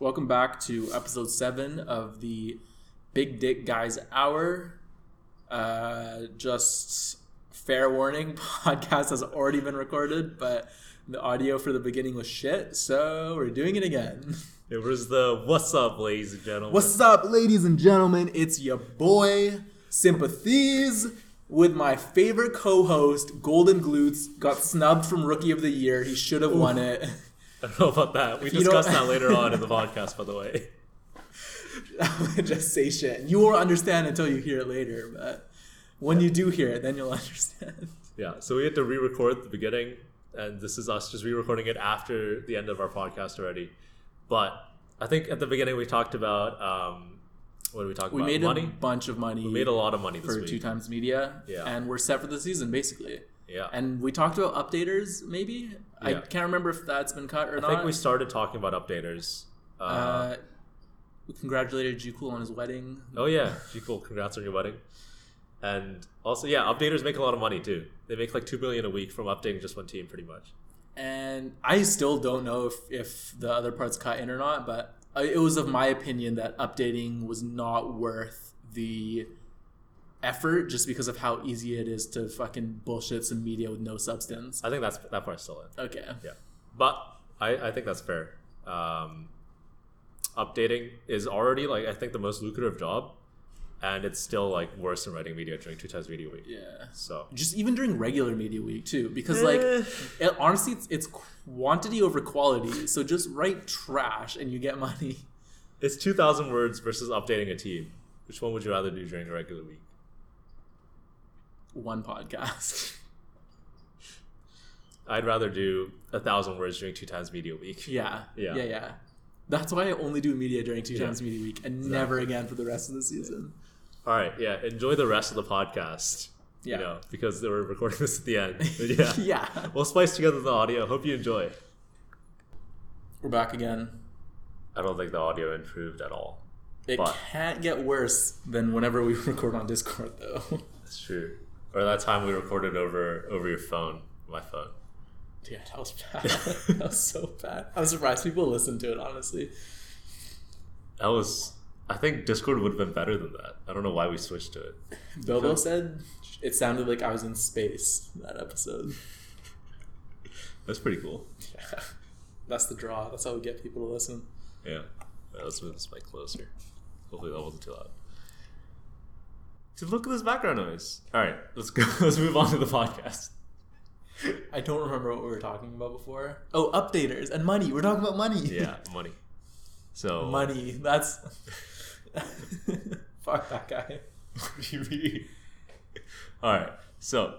Welcome back to episode seven of the Big Dick Guys Hour. Uh, just fair warning, podcast has already been recorded, but the audio for the beginning was shit, so we're doing it again. It was the what's up, ladies and gentlemen. What's up, ladies and gentlemen? It's your boy, Sympathies, with my favorite co host, Golden Glutes. Got snubbed from Rookie of the Year. He should have won it. I don't know about that. We discussed that later on in the podcast, by the way. Just say shit. You won't understand until you hear it later, but when you do hear it, then you'll understand. Yeah, so we had to re-record the beginning, and this is us just re-recording it after the end of our podcast already. But I think at the beginning we talked about um, what did we talk We about? We made money. a bunch of money we made a lot of money this for week. two times media, Yeah. and we're set for the season, basically. Yeah, And we talked about updaters, maybe. I Yeah. can't remember if that's been cut or not. I not. think we started talking about updaters. Uh, Uh, we congratulated G Cool on his wedding. oh yeah, gee, cool. Congrats on your wedding. And also, yeah, updaters make a lot of money too. They make like two million a week from updating just one team, pretty much. And I still don't know if, if the other parts cut in or not, but I- it was of my opinion that updating was not worth the effort just because of how easy it is to fucking bullshit some media with no substance. I think that's that part's still in. Okay. Yeah, but I, I think that's fair. Um, updating is already like I think the most lucrative job, and it's still like worse than writing media during two times media week. Yeah. So Just even during regular media week too, because like Eh. it, honestly, it's, it's quantity over quality. So just write trash and you get money. it's two thousand words versus updating a team. Which one would you rather do during a regular week? One podcast. I'd rather do a thousand words during two times media week. Yeah. Yeah. Yeah. Yeah. That's why I only do media during two Yeah. times media week and never again for the rest of the season. All right, yeah. Enjoy the rest of the podcast. Yeah. You know, because we're recording this at the end. But yeah. yeah. We'll splice together the audio. Hope you enjoy. We're back again. I don't think the audio improved at all. It But- can't get worse than whenever we record on Discord though. That's true. Or that time we recorded over over your phone, my phone. Yeah, that was bad. that was so bad. I'm surprised people listen to it, honestly. That was. I think Discord would have been better than that. I don't know why we switched to it. Bilbo said it sounded like I was in space that episode. That's pretty cool. Yeah. That's the draw. That's how we get people to listen. Yeah. Yeah, let's move this mic closer. Hopefully that wasn't too loud. Dude, look at this background noise. All right, let's go. Let's move on to the podcast. I don't remember what we were talking about before. Oh, updaters and money. We're talking about money. Yeah, money. So money. That's fuck that guy. What do you mean? All right. So,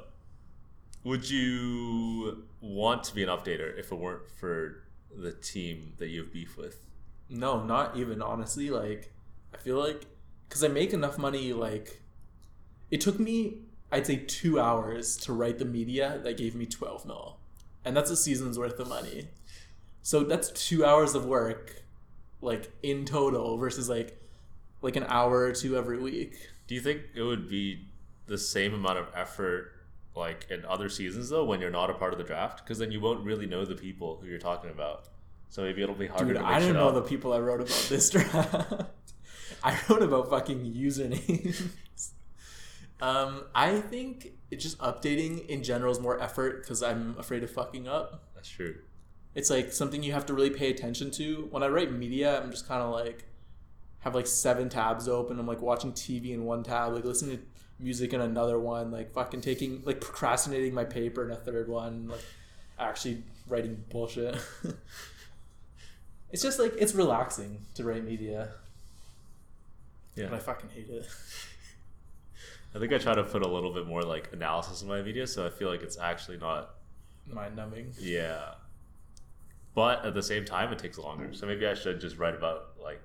would you want to be an updater if it weren't for the team that you have beef with? No, not even honestly. Like, I feel like because I make enough money. Like, it took me, I'd say, two hours to write the media that gave me twelve mil, and that's a season's worth of money. So that's two hours of work, like in total, versus like, like an hour or two every week. Do you think it would be the same amount of effort like in other seasons though when you're not a part of the draft? Because then you won't really know the people who you're talking about. So maybe it'll be harder Dude, to I didn't know up. the people I wrote about this draft. I wrote about fucking usernames. Um, I think it's just updating in general is more effort because I'm afraid of fucking up. That's true. It's like something you have to really pay attention to. When I write media, I'm just kind of like have like seven tabs open. I'm like watching TV in one tab, like listening to music in another one, like fucking taking like procrastinating my paper in a third one, like actually writing bullshit. it's just like it's relaxing to write media, Yeah. but I fucking hate it. I think I try to put a little bit more like analysis in my media, so I feel like it's actually not Mind numbing. Yeah. But at the same time, it takes longer. So maybe I should just write about like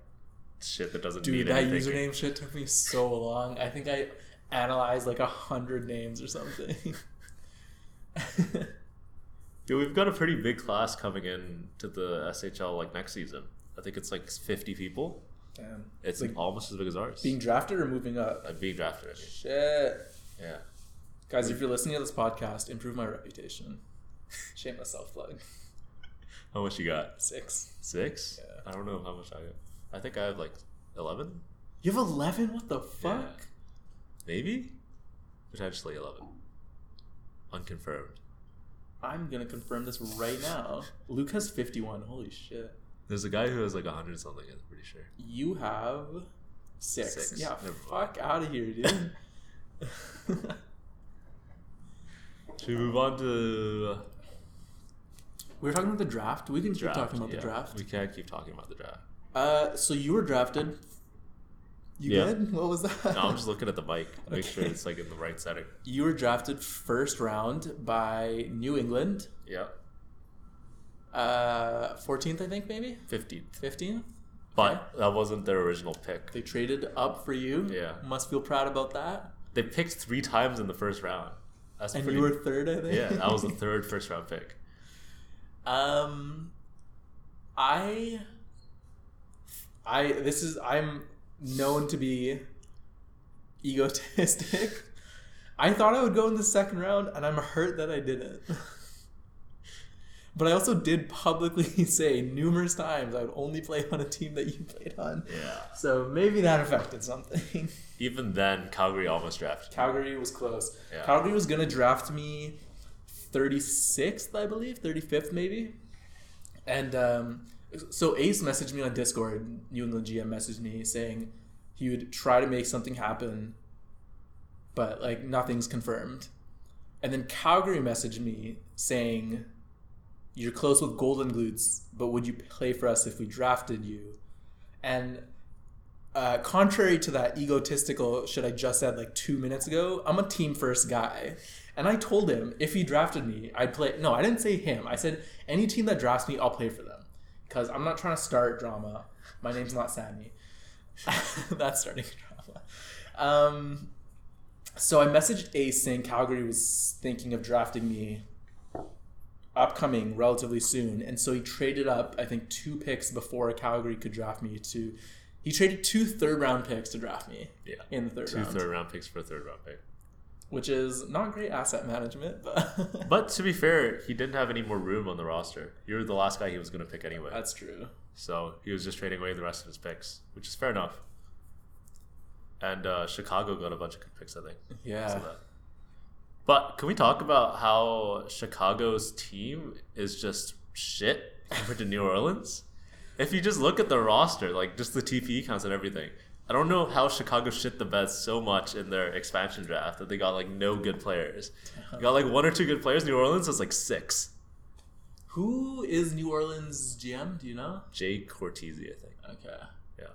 shit that doesn't Dude, need that any username shit took me so long. I think I analyzed like a hundred names or something. Yeah, we've got a pretty big class coming in to the SHL like next season. I think it's like 50 people. Damn. It's Like, almost as big as ours. Being drafted or moving up? like being drafted. I mean. Shit. Yeah. Guys, if you're listening to this podcast, improve my reputation. Shameless self plug. How much you got? Six. Six? Yeah. I don't know how much I have. I think I have like eleven, You have eleven? What the fuck? maybe, potentially eleven. Unconfirmed. I'm gonna confirm this right now. Luke has fifty-one. Holy shit. There's a guy who has like hundred something. I'm pretty sure. You have six. Six. Yeah, Never fuck out of here, dude. Should we move on to we were talking about the draft. We can keep talking about Yeah, the draft. We can't keep talking about the draft. Uh, so you were drafted. You Yeah. good? What was that? No, I'm just looking at the mic. Make sure it's like in the right setting. You were drafted first round by New England. Yeah, Uh, 14th, I think, maybe? 15th. 15th? But that wasn't their original pick. They traded up for you. Yeah. Must feel proud about that. They picked three times in the first round. That's And pretty. you were third, I think. yeah, that was the third first round pick. Um, I, I this is I'm known to be egotistic. I thought I would go in the second round, and I'm hurt that I didn't. but I also did publicly say numerous times I would only play on a team that you played on. Yeah. So maybe that affected something. Even then, Calgary almost drafted. you. Calgary was close. Yeah. Calgary was gonna draft me 36th, I believe, 35th maybe. And um, so Ace messaged me on Discord. New England GM messaged me saying he would try to make something happen, but like nothing's confirmed. And then Calgary messaged me saying, "You're close with Golden Glutes, but would you play for us if we drafted you?" And uh, contrary to that egotistical shit I just said like two minutes ago, I'm a team first guy. And I told him if he drafted me, I'd play. No, I didn't say him. I said any team that drafts me, I'll play for them. Because I'm not trying to start drama. My name's not Sammy. That's starting drama. Um, so I messaged Ace saying Calgary was thinking of drafting me upcoming relatively soon. And so he traded up, I think, two picks before Calgary could draft me to. He traded two third round picks to draft me Yeah. in the third Two round, third round picks for a third round pick. which is not great asset management, but But to be fair, he didn't have any more room on the roster. You were the last guy he was going to pick anyway. that's true. So he was just trading away the rest of his picks, which is fair enough. And uh, Chicago got a bunch of good picks, I think. Yeah. But can we talk about how Chicago's team is just shit compared to New Orleans? If you just look at the roster, like just the TPE counts and everything, I don't know how Chicago shit the bed so much in their expansion draft that they got like no good players. They got like one or two good players. New Orleans has like six. Who is New Orleans GM? Do you know? Jay Cortese, I think. Okay. Yeah.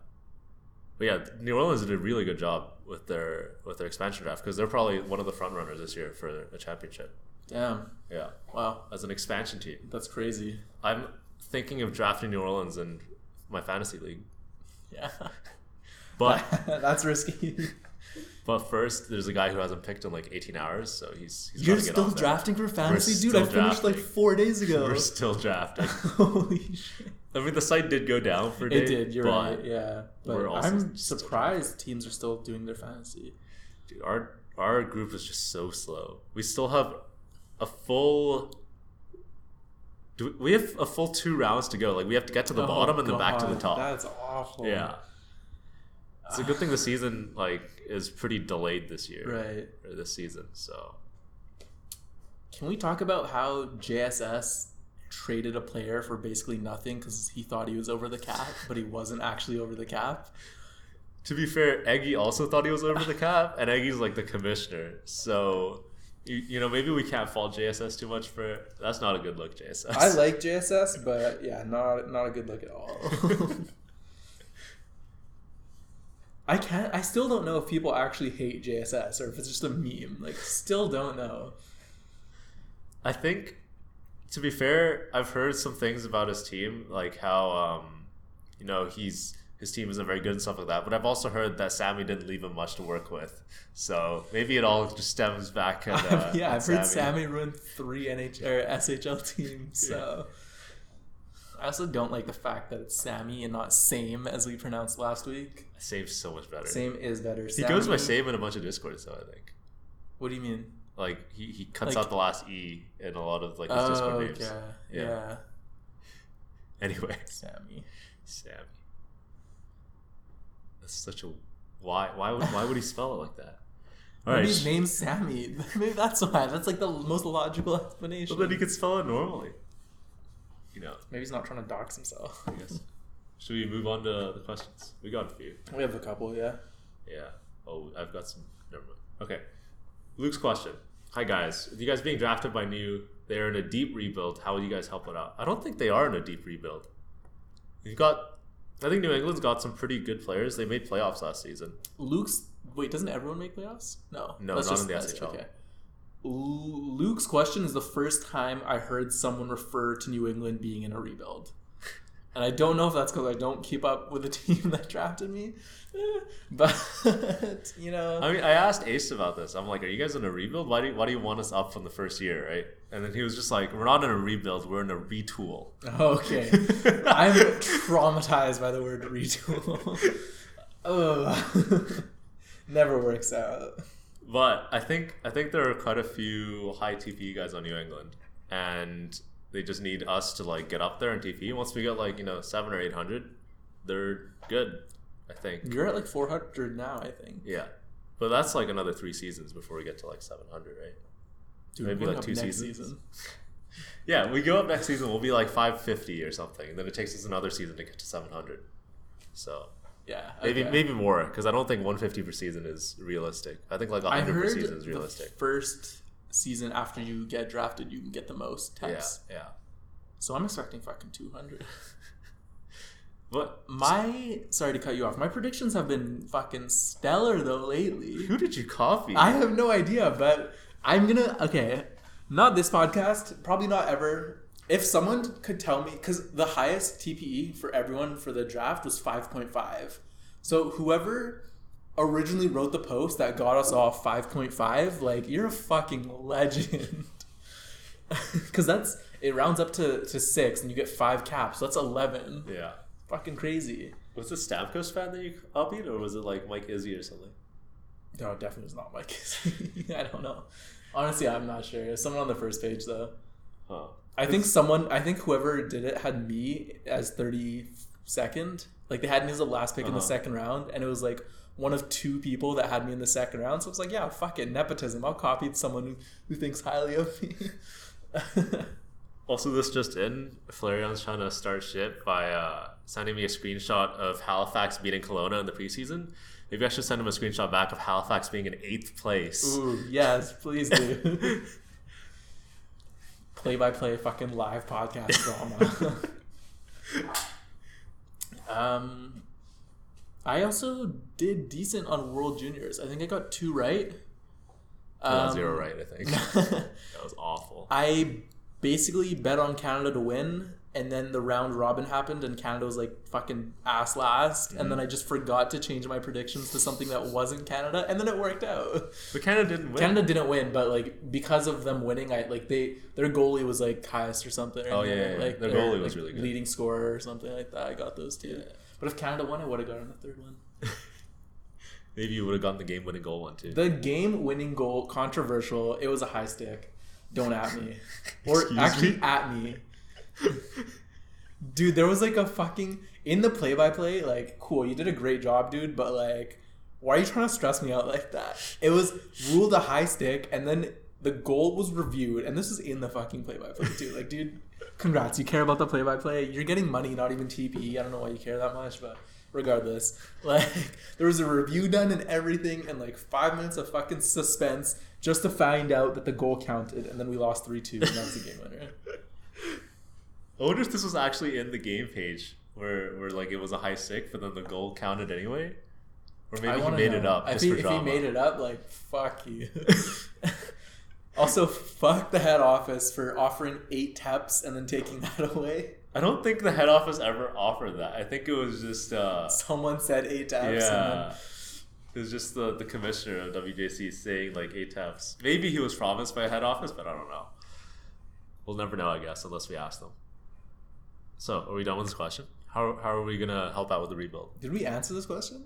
But yeah, New Orleans did a really good job with their with their expansion draft because they're probably one of the front runners this year for a championship. Damn. Yeah, Wow. as an expansion team. That's crazy. I'm thinking of drafting New Orleans in my fantasy league. Yeah. But that's risky. but first, there's a guy who hasn't picked in like 18 hours, so he's, he's You're gotta get still on that. drafting for fantasy, dude. I finished like four days ago. We're still drafting. Holy shit. I mean, the site did go down for a day. It did. You're but, right. Yeah, but we're also I'm still surprised teams are still doing their fantasy. Dude, our our group is just so slow. We still have a full. Do we, we have a full two rounds to go? Like we have to get to the Oh, bottom and then back to the top. That's awful. Yeah. It's a good thing the season like is pretty delayed this year Right. or this season. So Can we talk about how JSS traded a player for basically nothing because he thought he was over the cap, but he wasn't actually over the cap? to be fair, Eggy also thought he was over the cap, and Eggy's like the commissioner. So you, you know maybe we can't fault JSS too much for it. That's not a good look, JSS. I like JSS, but yeah, not not a good look at all. I can't. I still don't know if people actually hate JSS or if it's just a meme. Like, still don't know. I think, to be fair, I've heard some things about his team, like how, um, you know, he's his team isn't very good and stuff like that. But I've also heard that Sammy didn't leave him much to work with, so maybe it all just stems back. At, uh, yeah, I've heard Sammy ruined three NH or SHL teams. So I also don't like the fact that it's Sammy and not Same as we pronounced last week. Same's so much better. Same is better. He goes by Sammy- Same in a bunch of discords, though. I think What do you mean? like he, he cuts Like- out the last e in a lot of like his Oh, Discord okay. names. Yeah. Yeah. Anyway, Sammy. Sammy. That's such a why why would why would he spell it like that? All Maybe right. his name's Sammy. Maybe that's why. That's like the most logical explanation. Well, then he could spell it normally. You know, Maybe he's not trying to dox himself. I guess. Should we move on to the questions? We got a few. We have a couple, yeah. Yeah. Oh, I've got some. Never mind. Okay. Luke's question. Hi guys. With you guys being drafted by new, they are in a deep rebuild. How will you guys help it out? I don't think they are in a deep rebuild. You've got. I think New England's got some pretty good players. They made playoffs last season. Luke's wait, doesn't everyone make playoffs? No, No, That's not in the that's- SHL. Lu- Luke's question is the first time I heard someone refer to New England being in a rebuild, and I don't know if that's because I don't keep up with the team that drafted me, but you know, I mean, I asked Ace about this. I'm like, "Are you guys in a rebuild? Why do you, why do you want us up from the first year, right?" And then he was just like, "We're not in a rebuild. We're in a retool." okay, I'm traumatized by the word retool. oh, never works out. But I think I think there are quite a few high TP guys on New England, and they just need us to like get up there and TP. Once we get like you know seven or eight hundred, they're good. I think. You're at like 400 now, I think. Yeah, but that's like another three seasons before we get to like seven hundred, right? Dude, Maybe like two seasons. season. Yeah, we go up next season. We'll be like five fifty or something, and then it takes us another season to get to seven hundred. So Yeah, maybe okay. maybe more because I don't think one fifty per season is realistic. I think like hundred per season is the realistic. first season after you get drafted, you can get the most Yeah, yeah. So I'm expecting fucking 200. But My sorry to cut you off. My predictions have been fucking stellar though lately. who did you copy? I have no idea, but I'm gonna okay. Not this podcast, probably not ever. If someone could tell me, because the highest TPE for everyone for the draft was 5.5. So whoever originally wrote the post that got us off 5.5, like you're a fucking legend. Because that's it rounds up to, to six, and you get five caps. So that's 11. yeah. Fucking crazy. Was it Stamkos fan that you copied, or was it like Mike Izzy or something? No, it definitely was not Mike. I don't know. Honestly, I'm not sure. Someone on the first page though. Huh. I think someone. I think whoever did it had me as thirty second. Like they had me as the last pick in the Uh-huh. second round, and it was like one of two people that had me in the second round. So I was like, yeah, fuck it, nepotism. I'll copy someone who, who thinks highly of me. Also, this just in, Flareon's trying to start shit by uh, sending me a screenshot of Halifax beating Kelowna in the preseason. Maybe I should send him a screenshot back of Halifax being in eighth place. Ooh, yes, please do. play by play fucking live podcast drama. um, I also did decent on World Juniors. I think I got two right. I got Um, zero right, I think. that was awful. I basically bet on Canada to win, and then the round robin happened, and Canada was like fucking ass last, and Mm-hmm. then I just forgot to change my predictions to something that wasn't Canada, and then it worked out. But Canada didn't win. Canada didn't win, but like because of them winning, I like they their goalie was like highest or something. Oh, yeah, yeah, yeah. like Their or, goalie was like, really good. leading scorer or something like that. I got those two. But if Canada won, I would have gotten the third one. Maybe you would have gotten the game winning goal one too. The game winning goal, controversial. It was a high stick. Don't at me, or Excuse actually me? at me. Dude, there was like a fucking in the play by play. Like, cool, you did a great job, dude. But like, why are you trying to stress me out like that? It was ruled a high stick, and then the goal was reviewed, and this is in the fucking play by play too. Like, dude, congrats, you care about the play by play. You're getting money, not even TP. I don't know why you care that much, but regardless, like there was a review done and everything, and like five minutes of fucking suspense just to find out that the goal counted, and then we lost three two, and that's the game winner. I wonder if this was actually in the game page where, where like it was a high stick, but then the goal counted anyway. Or maybe I he made it up he, for if drama. he made it up, like fuck you. also, fuck the head office for offering eight taps and then taking that away. I don't think the head office ever offered that. I think it was just uh, Someone said eight taps. and then- yeah. It was just the, the commissioner of WJC saying like eight taps. Maybe he was promised by a head office, but I don't know. We'll never know, I guess, unless we ask them. So, are we done with this question? How, how are we gonna help out with the rebuild? Did we answer this question?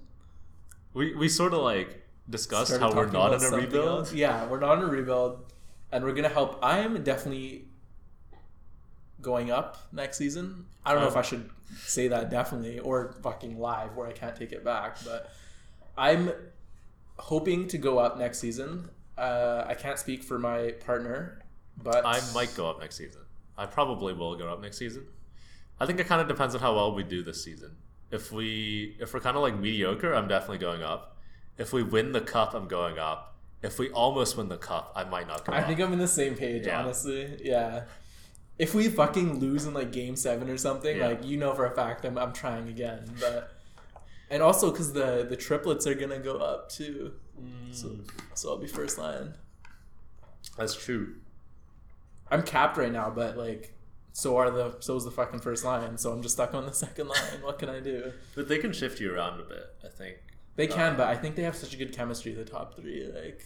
We we sort of like discussed how we're not in a rebuild. else. Yeah, we're not in a rebuild, and we're gonna help. I'm definitely going up next season. I don't know if Um, I should say that definitely or fucking live where I can't take it back, but I'm hoping to go up next season. Uh, I can't speak for my partner, but I might go up next season. I probably will go up next season. I think it kind of depends on how well we do this season. If we if we're kind of like mediocre, I'm definitely going up. If we win the cup, I'm going up. If we almost win the cup, I might not go I up. think I'm in the same page, Yeah. honestly. Yeah. If we fucking lose in like game seven or something, Yeah. like you know for a fact I'm, I'm trying again. But and also because the the triplets are gonna go up too, mm. so so I'll be first line. That's true. I'm capped right now, but like so are the so is the fucking first line. So I'm just stuck on the second line. what can I do? But they can shift you around a bit, I think. They can, Uh, but I think they have such a good chemistry. The top three, like,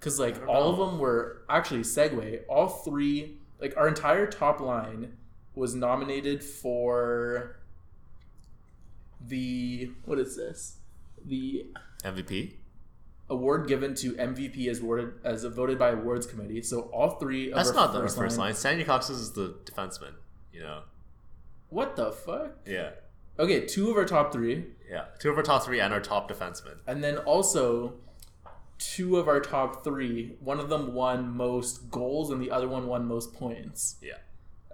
because like all of them were actually segue. All three, like our entire top line, was nominated for the what is this? The MVP? Award given to MVP as awarded as voted by awards committee. So all three. Of That's not the first first line. Sandy Cox is the defenseman, you know? What the fuck? Yeah. Okay, two of our top three, Yeah. Two of our top three and our top defenseman. and then also two of our top three. One of them won most goals, and the other one won most points. Yeah.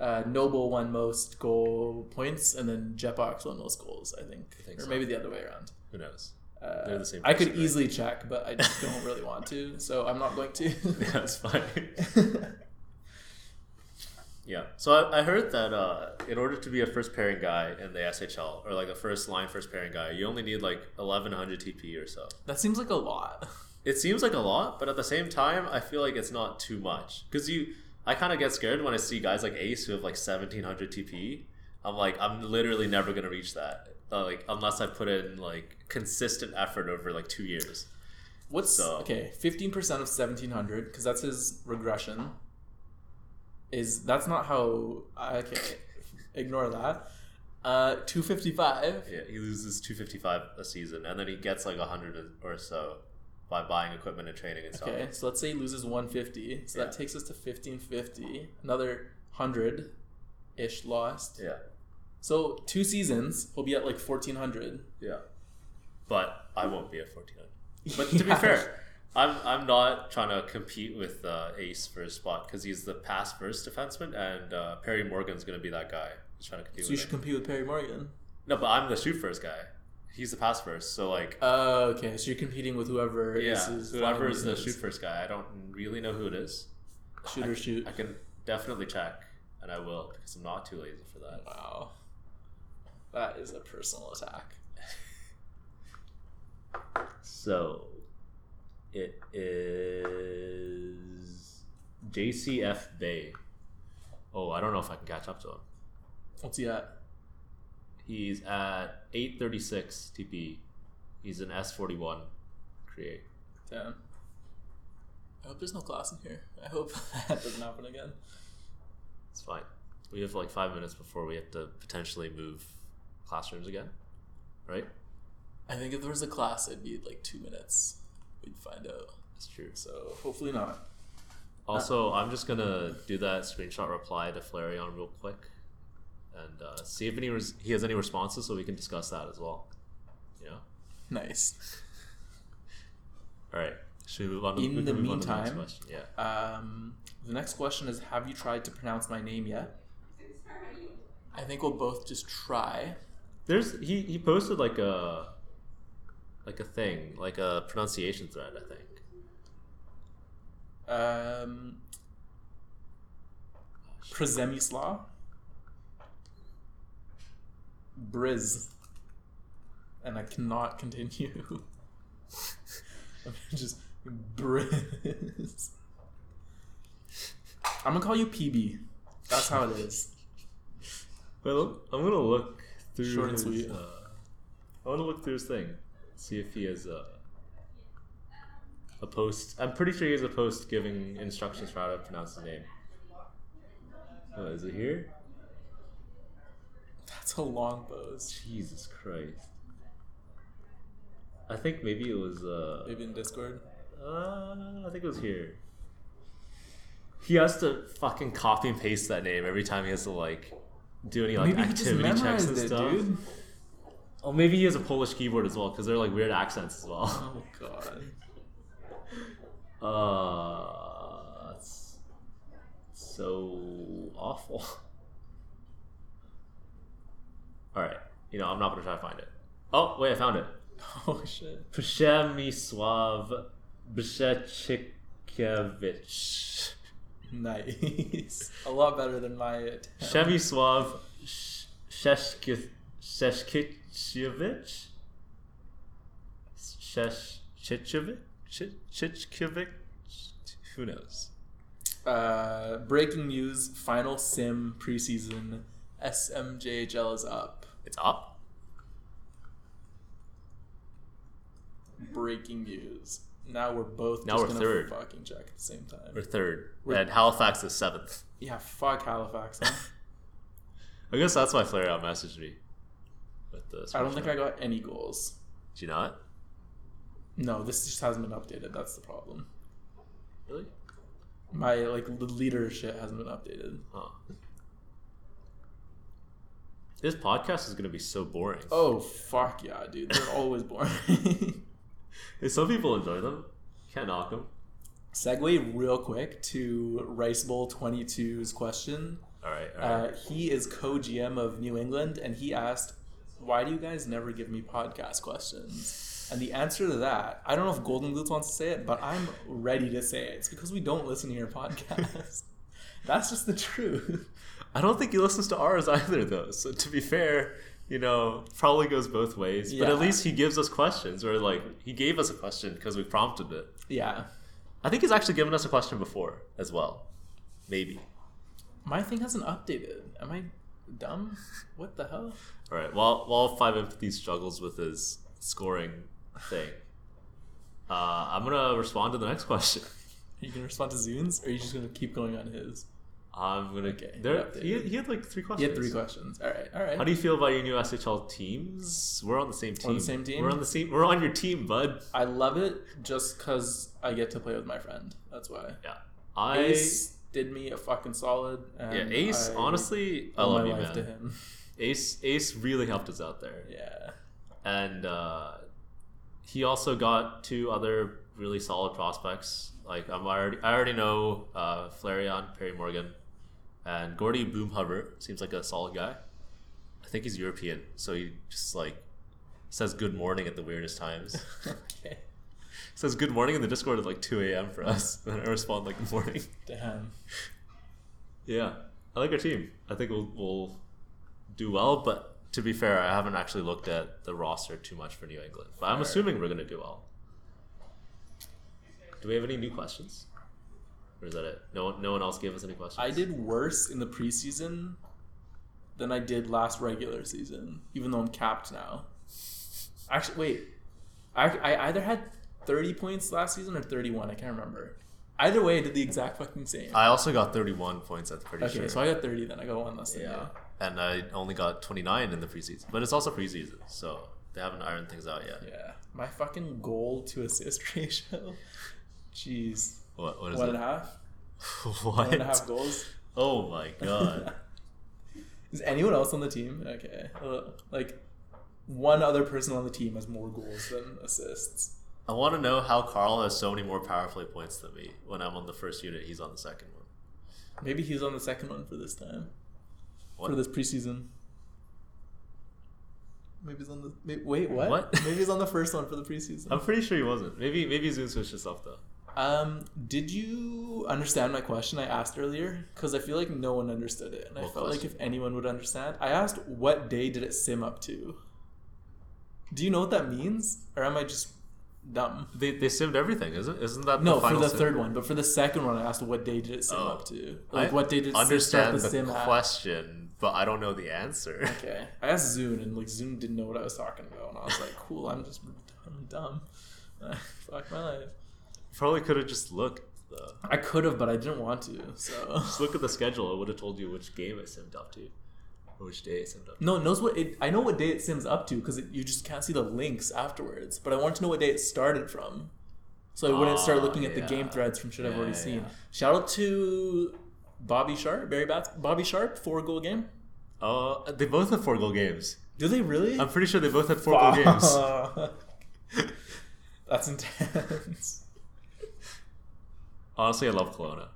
Uh, Noble won most goal points, and then Jetbox won most goals. I think, I think or so. maybe the other way around. Who knows? Uh, They're the same I could person, right? easily check, but I just don't really want to, so I'm not going to. Yeah, that's fine. yeah. So I, I heard that uh, in order to be a first pairing guy in the SHL, or like a first line first pairing guy, you only need like 1100 TP or so. that seems like a lot. It seems like a lot, but at the same time, I feel like it's not too much. Because you, I kind of get scared when I see guys like Ace who have like 1700 TP. I'm like, I'm literally never going to reach that. Uh, like, unless I put in like consistent effort over like two years. What's So- okay? Fifteen percent of seventeen hundred, because that's his regression. Is that's not how? I okay, ignore that. Uh, two fifty five. Yeah, he loses 255 a season, and then he gets like 100 or so by buying equipment and training and stuff. Okay, so let's say he loses one fifty, so Yeah. that takes us to fifteen fifty. Another hundred, ish lost. Yeah, So two seasons, we'll be at like fourteen hundred. yeah. But I won't be at 1400. But to be fair, I'm I'm not trying to compete with uh, Ace for his spot because he's the pass first defenseman, and uh, Perry Morgan's gonna be that guy He's trying to compete so you with should him. compete with Perry Morgan. No, but I'm the shoot first guy. He's the pass first, so like. Oh, okay. So you're competing with whoever yeah, is whoever is the shoot first guy, I don't really know who it is. shoot or shoot. I can definitely check, and I will because I'm not too lazy for that. Wow. That is a personal attack. So it is JCF Bay. Oh, I don't know if I can catch up to him. What's he at? He's at 836 TP. He's an S41 create. Damn. I hope there's no class in here. I hope that doesn't happen again. It's fine. We have like five minutes before we have to potentially move classrooms again, right? I think if there was a class, it'd be like two minutes. We'd find out. That's true. So hopefully not. Also, I'm just gonna do that screenshot reply to Flareon real quick, and uh, see if any res- he has any responses, so we can discuss that as well. Yeah. Nice. All right. Should we move on? To, In we the can move on to the next meantime- question? yeah. Um, the next question is Have you tried to pronounce my name yet? I think we'll both just try. There's he he posted like a like a thing like a pronunciation thread. I think. Um, Przemysław. Briz. And I cannot continue. I'm just Briz. I'm gonna call you PB. That's how it is. Well, I'm gonna look through Short and his. sweet. Uh, I want to look through his thing, see if he has a a post. I'm pretty sure he has a post giving instructions for how to pronounce his name. Oh, is it here? That's a long pose. Jesus Christ. I think maybe it was. Uh, Maybe in Discord. uh, I think it was here. He has to fucking copy and paste that name every time he has to like do any like Maybe activity checks and it, stuff. dude. Oh, maybe he has a Polish keyboard as well because they're like weird accents as well. Oh god. Uh, it's so awful. All right, you know I'm not gonna try to find it. Oh wait, I found it. Oh shit. Przemysław Brzeczkiewicz. Nice. A lot better than my attempt. Przemysław Szeszkiewicz. Szeszkiewicz. Szeszkiewicz. Who knows? Uh, breaking news: Final Sim preseason SMJHL is up. It's up. Breaking news. Now we're both Now just we're third. fucking check at the same time. We're third, We're- and Halifax is seventh. Yeah, fuck Halifax. Huh? I guess that's why Flair Flareout messaged me. With the I don't think I got any goals. Did you not? No, this just hasn't been updated. That's the problem. Really? My like the leader shit hasn't been updated. Huh. This podcast is gonna be so boring. Oh fuck yeah, dude! They're always boring. Hey, Some people enjoy them. Can't knock them. Segue real quick to Rice Bowl 22's question. All right. All right. Uh, he is co-GM of New England, and he asked, "Why do you guys never give me podcast questions?" And the answer to that, I don't know if Golden Glutes wants to say it, but I'm ready to say it. It's because we don't listen to your podcast. That's just the truth. I don't think he listens to ours either, though. So to be fair, you know, probably goes both ways. But at least he gives us questions, or like he gave us a question because we prompted it. Yeah, I think he's actually given us a question before as well. Maybe. my thing hasn't updated. Am I dumb? What the hell? All right. While while Five Empathy struggles with his scoring thing, uh, I'm gonna respond to the next question. Are you gonna respond to Zunes, or are you just gonna keep going on his? I'm gonna. Okay, There, he, he had like three questions. He had three questions. All right, all right. How do you feel about your new SHL teams? We're on the same team. We're on the same team? We're on the same. We're on your team, bud. I love it just because I get to play with my friend. That's why. Yeah. I. Ace did me a fucking solid. Yeah, Ace. I honestly, I love my you, life man. to him. Ace. Ace really helped us out there, Yeah. and uh, he also got two other really solid prospects. Like I'm already, I already know uh, Flareon, Perry Morgan, and Gordy Boomhover seems like a solid guy. I think he's European, so he just like says good morning at the weirdest times. okay. says good morning in the Discord at like 2 a.m. for us. And I respond like good morning. Damn. Yeah, I like our team. I think we'll, we'll do well, but to be fair, I haven't actually looked at the roster too much for New England. But I'm assuming we're going to do well. Do we have any new questions? Or is that it? No one, no one else gave us any questions? I did worse in the preseason than I did last regular season, even though I'm capped now. Actually, wait. I, I either had 30 points last season or 31. I can't remember. Either way, I did the exact fucking same. I also got 31 points, that's pretty okay, sure. so I got 30 then. I got one less than yeah. you. And I only got 29 in the preseason. But it's also preseason, so they haven't ironed things out yet. Yeah. My fucking goal to assist ratio. Jeez. What, what is One it? and a half? what? One and a half goals? Oh my god. Is anyone else on the team? Okay. Uh, like, one other person on the team has more goals than assists. I want to know how Carl has so many more power play points than me. When I'm on the first unit, he's on the second one. Maybe he's on the second one for this time. What? For this preseason. Maybe he's on the. May, wait, what? What? Maybe he's on the first one for the preseason. I'm pretty sure he wasn't. Maybe maybe Zoom switched this up though. Um, did you understand my question I asked earlier? Because I feel like no one understood it, and I What felt like if anyone would understand, I asked what day did it sim up to. Do you know what that means, or am I just dumb? They, they simmed everything, isn't isn't that No, the for the sim? third one, but for the second one, I asked what day did it sim Oh. up to? Like I what day did it start understand the the, sim at? question, but I don't know the answer. Okay, I asked Zune, and like Zune didn't know what I was talking about, and I was like, "Cool, I'm just I'm dumb. Fuck my life." Probably could have just looked. Though. I could have, but I didn't want to. So Just look at the schedule. It would have told you which game it simmed up to, or which day it simmed up. to. no, it knows what it. I know what day it sims up to because you just can't see the links afterwards. But I wanted to know what day it started from. so I wouldn't start looking at the game threads from shit I've already yeah, seen. yeah. Shout out to Bobby Sharp, Barry Bats, Bobby Sharp, four goal game. Uh, they both have four goal games. Do they really? I'm pretty sure they both had four goal games. That's intense. Honestly, I love Kelowna.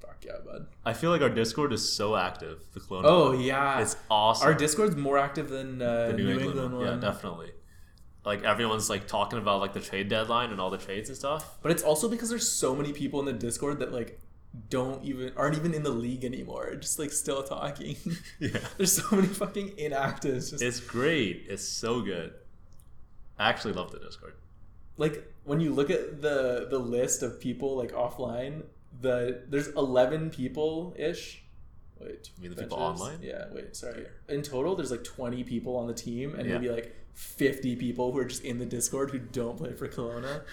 Fuck yeah, bud. I feel like our Discord is so active. The Kelowna. Oh one. yeah, it's awesome. our Discord's more active than uh, the New, England, one. Yeah, definitely. Like everyone's like talking about like the trade deadline and all the trades and stuff. But it's also because there's so many people in the Discord that like don't even aren't even in the league anymore. Just like still talking. Yeah. there's so many fucking inactives. Just It's great. It's so good. I actually love the Discord. like when you look at the the list of people like offline, the there's 11 people ish. Wait, You mean the people online? Yeah, wait, sorry. In total, there's like 20 people on the team, and Yeah. maybe like 50 people who are just in the Discord who don't play for Kelowna.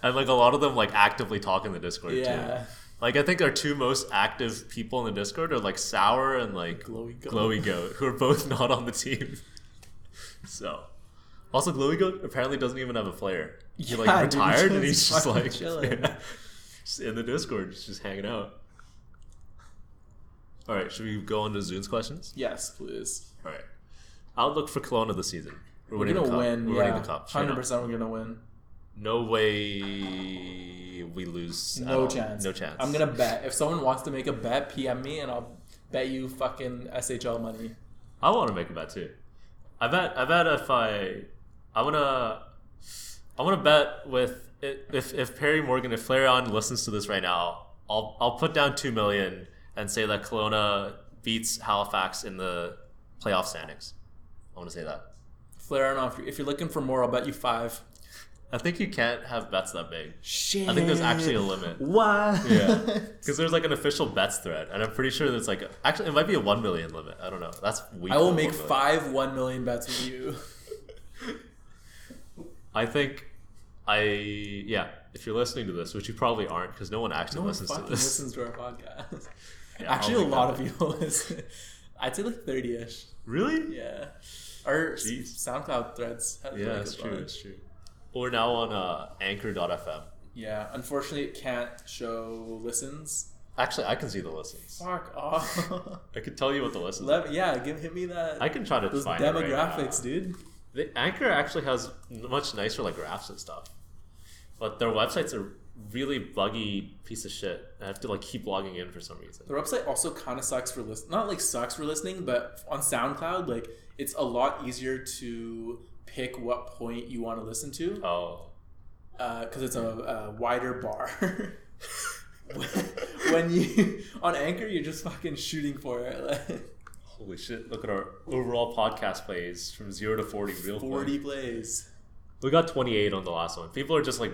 And like a lot of them like actively talk in the Discord Yeah, too. Like I think our two most active people in the Discord are like Sour and like glowy goat. Glowy Goat, who are both not on the team. So, also Glowy Goat apparently doesn't even have a player. He Yeah, like dude, retired and he's just like chilling. yeah, just in the Discord, just, hanging out. All right, should we go on to Zune's questions? Yes, please. All right, outlook for Kelowna this season. We're, We're gonna win. We're yeah, winning the cup. hundred percent. We're gonna win. No way we lose. No chance. No chance. I'm gonna bet. If someone wants to make a bet, PM me and I'll bet you fucking SHL money. I want to make a bet too. I bet. I bet if I, I wanna, I wanna bet with if if Perry Morgan, if Flareon listens to this right now, I'll I'll put down two million and say that Kelowna beats Halifax in the playoff standings. I want to say that. Flare on off. If you're looking for more, I'll bet you five. I think you can't have bets that big. Shit. I think there's actually a limit. What? Yeah, because there's like an official bets thread, and I'm pretty sure there's like a, actually it might be a one million limit. I don't know. That's weak. I will make 1 million. five one million bets with you. I think I yeah. If you're listening to this, which you probably aren't, because no one actually No one listens to this. listens to our podcast. Yeah, actually, a lot of people listen. I'd say like thirty-ish. Really? Yeah. Our Jeez. SoundCloud threads. Have Yeah, like that's true. That's true. We're now on uh, Anchor.fm. Yeah. Unfortunately, it can't show listens. Actually, I can see the listens. Fuck off. I can tell you what the listens. Let, yeah, give hit me that. I can try to those find it right demographics, now. dude. The Anchor actually has much nicer like graphs and stuff, but their website's a really buggy piece of shit. I have to like keep logging in for some reason. Their website also kind of sucks for list. Not like sucks for listening, but on SoundCloud, like it's a lot easier to pick what point you want to listen to Oh, uh, because it's a, a wider bar. when you on Anchor, you're just fucking shooting for it. Holy shit! Look at our overall podcast plays from zero to forty real quick. Forty plays. We got 28 on the last one. People are just like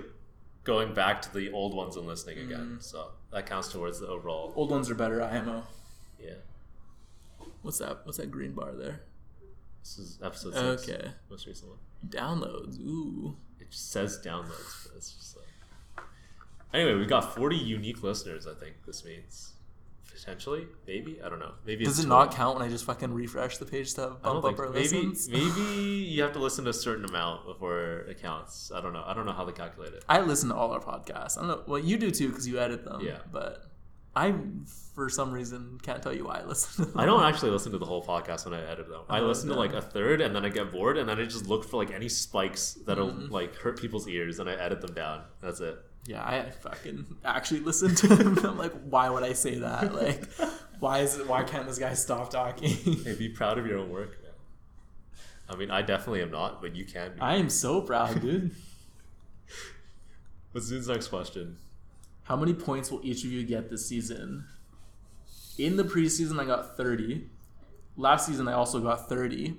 going back to the old ones and listening mm. again. So that counts towards the overall. Old ones are better. IMO. Yeah. What's that? What's that green bar there? This is episode six. Okay. Most recent one. Downloads. Ooh. It just says downloads, but it's just like. Anyway, we got 40 unique listeners, I think this means. Potentially? Maybe? I don't know. Maybe Does it's it not count when I just fucking refresh the page to I don't bump up think our maybe listens? maybe you have to listen to a certain amount before it counts. I don't know. I don't know how they calculate it. I listen to all our podcasts. I don't know. Well, you do too because you edit them. Yeah. But I, for some reason, can't tell you why I listen. To them. I don't actually listen to the whole podcast when I edit them. I Oh, listen to like a third, and then I get bored, and then I just look for like any spikes that'll Mm-hmm. like hurt people's ears, and I edit them down. That's it. Yeah, I fucking actually listen to him. I'm like, why would I say that? Like, why is it? Why can't this guy stop talking? Hey, be proud of your own work, man. I mean, I definitely am not, but you can be. I am so proud, dude. What's Zune's next question? How many points will each of you get this season? In the preseason, I got 30. Last season, I also got 30.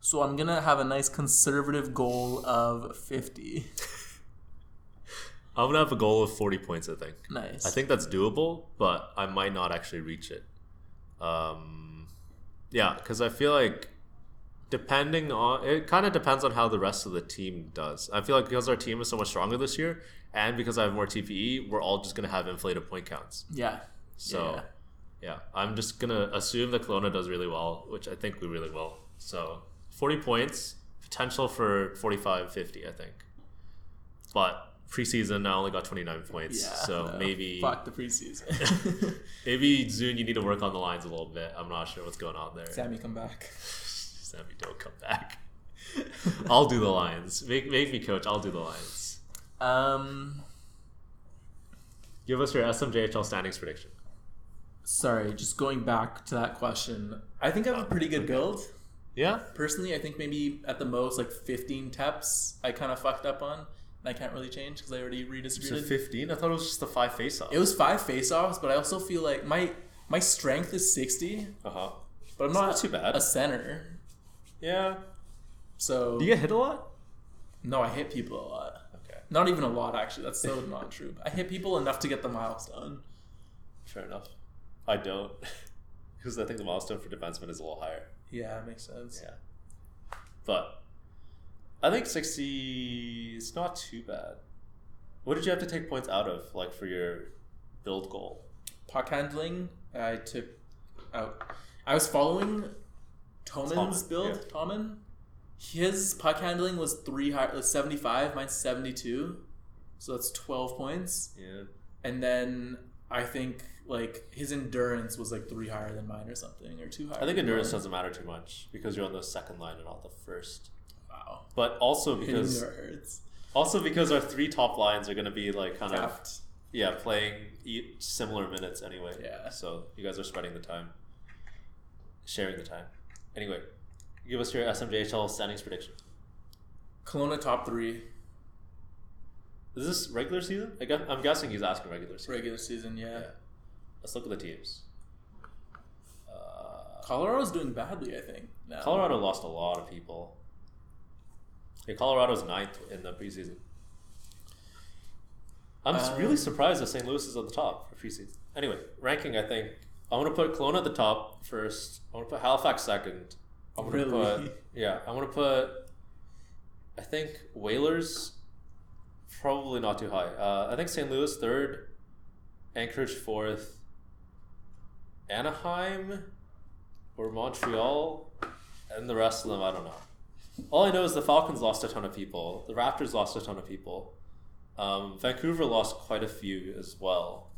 So I'm gonna have a nice conservative goal of 50. I'm gonna have a goal of 40 points. I think. Nice. I think that's doable, but I might not actually reach it. Um, yeah, because I feel like depending on it, kind of depends on how the rest of the team does. I feel like because our team is so much stronger this year, and because I have more TPE, we're all just gonna have inflated point counts. Yeah. So, Yeah. yeah, I'm just gonna assume that Kelowna does really well, which I think we really will. So, 40 points, potential for 45, 50, I think. But preseason, I only got 29 points. Yeah. so no, maybe fuck the preseason. maybe Zune, you need to work on the lines a little bit. I'm not sure what's going on there. Sammy, come back. Sammy, don't come back. I'll do the lines. Make make me coach. I'll do the lines. Um, Give us your SMJHL standings prediction. sorry, just going back to that question. I think I have a pretty good build. Yeah. Personally, I think maybe at the most like 15 teps I kind of fucked up on. And I can't really change because I already So redistributed. 15. I thought it was just the five face off. It was five face-offs, but I also feel like my my strength is 60, Uh huh. but I'm not, not too bad. a center. Yeah. So Do you get hit a lot? no, I hit people a lot. Okay. Not even a lot, actually. That's so not true. I hit people enough to get the milestone. Fair enough. I don't. Because I think the milestone for defenseman is a little higher. Yeah, it makes sense. Yeah. But I think 60 is not too bad. What did you have to take points out of, like, for your build goal? Puck handling, I took out. I was following Toman's Toman, build. yeah. Toman, his puck handling was three high, was seventy five. Mine's seventy two, so that's twelve points. Yeah. And then I think like his endurance was like three higher than mine or something, or two higher. I think endurance mine. doesn't matter too much because you're on the second line and not the first. Wow, But also because also because our three top lines are going to be like kind of yeah playing similar minutes anyway. Yeah. So you guys are spreading the time, sharing the time. Anyway, give us your SMJHL standings prediction. Kelowna top three Is this regular season? I guess, I'm guessing he's asking regular season. regular season. Yeah. Yeah. Let's look at the teams. Uh, Colorado's doing badly, I think. Now. Colorado lost a lot of people. Yeah, Colorado's ninth in the preseason. I'm s- really Um, surprised that St. Louis is at the top for preseason. Anyway, ranking, I think I'm gonna put Kelowna at the top first. I'm gonna put Halifax second. I'm gonna Really? put yeah. I'm gonna put. I think Whalers, probably not too high. Uh, I think St. Louis third, Anchorage fourth, Anaheim, or Montreal, and the rest of them I don't know. All I know is the Falcons lost a ton of people. The Raptors lost a ton of people. Um, Vancouver lost quite a few as well,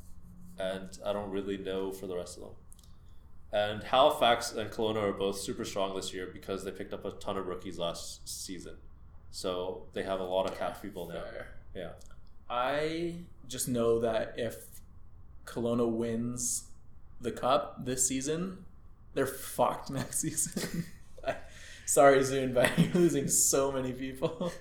and I don't really know for the rest of them. And Halifax and Kelowna are both super strong this year because they picked up a ton of rookies last season, so they have a lot of cap people now. Yeah, I just know that if Kelowna wins the cup this season, they're fucked next season. Sorry, Zune, but you're losing so many people.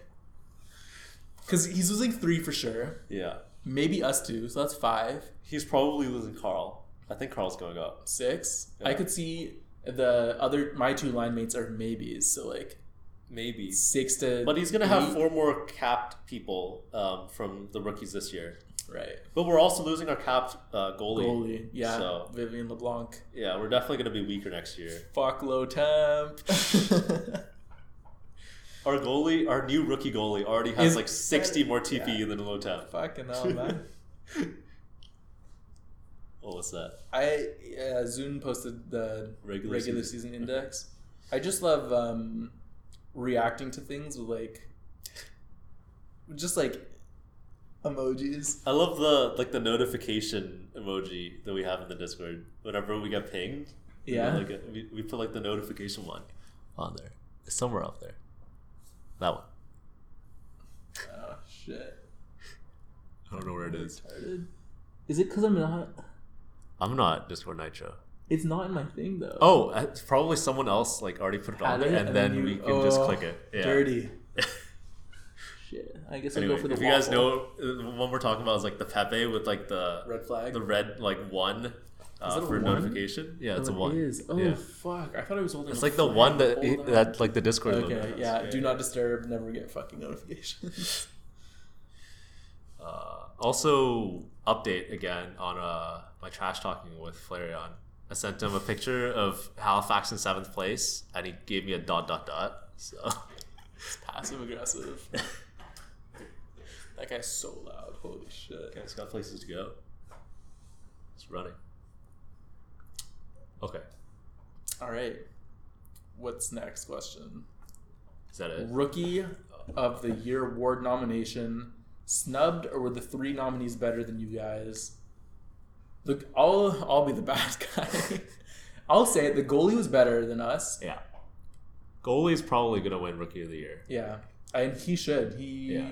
Because he's losing three for sure. yeah. Maybe us two, so that's five, He's probably losing Carl. I think Carl's going up. six. Yeah. I could see the other my two line mates are maybes, so like Maybe. six to. But he's gonna have four more capped people um, from the rookies this year. Right But we're also losing our capped uh, goalie. goalie. Yeah, So- Vivian LeBlanc. Yeah, we're definitely gonna be weaker next year. Fuck low temp. Our goalie, our new rookie goalie, already has Is- like sixty more TP Yeah. than low temp. Fucking hell, man. Oh, what's that? I uh, Zune posted the Regular regular, season. season. index. I just love um, reacting to things with like, just like emojis. I love the like the notification emoji that we have in the Discord. Whenever we get pinged, we Yeah. like we, we put like the notification one on there. It's somewhere up there. That one. Oh shit! I don't know where it is. Retarded. Is it because I'm not? I'm not Discord Nitro. It's not in my thing though. Oh, it's probably someone else like already put it on there, it, and, and then then we you- can just oh, click it. Yeah. dirty. Shit. I guess I'll Anyway, go for the. if you guys know, uh, the one we're talking about is like the Pepe with like the red flag. the red like one uh, for one? notification. Yeah, it's Oh, a one. is. Oh Yeah. fuck! I thought I was holding. It's like the one that on. that like the Discord. Okay, yeah, Do not disturb. Never get fucking notifications. Uh, also, update again on uh, my trash talking with Flareon. I sent him a picture of Halifax in seventh place, and he gave me a dot dot dot. So it's Passive aggressive. guy's so loud. Holy shit. guys got places to go. It's running. Okay, All right. What's next question? is that it? Rookie of the Year award nomination snubbed, or were the three nominees better than you guys? Look, I'll I'll be the bad guy. I'll say it. The goalie was better than us. Yeah. Goalie's probably gonna win Rookie of the Year. Yeah, and he should. He Yeah.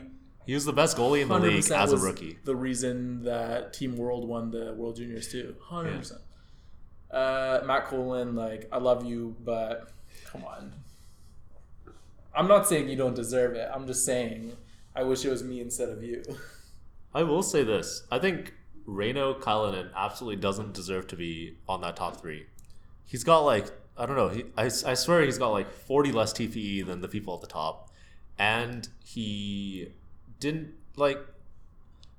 He was the best goalie in the league 100% as a rookie. The reason that Team World won the World Juniors too. Hundred percent. Uh, Matt Cullen, like I love you, but come on. I'm not saying you don't deserve it. I'm just saying I wish it was me instead of you. I will say this. I think Reino Kylonen absolutely doesn't deserve to be on that top three. He's got like I don't know. He, I, I swear he's got like forty less TPE than the people at the top, and he didn't like.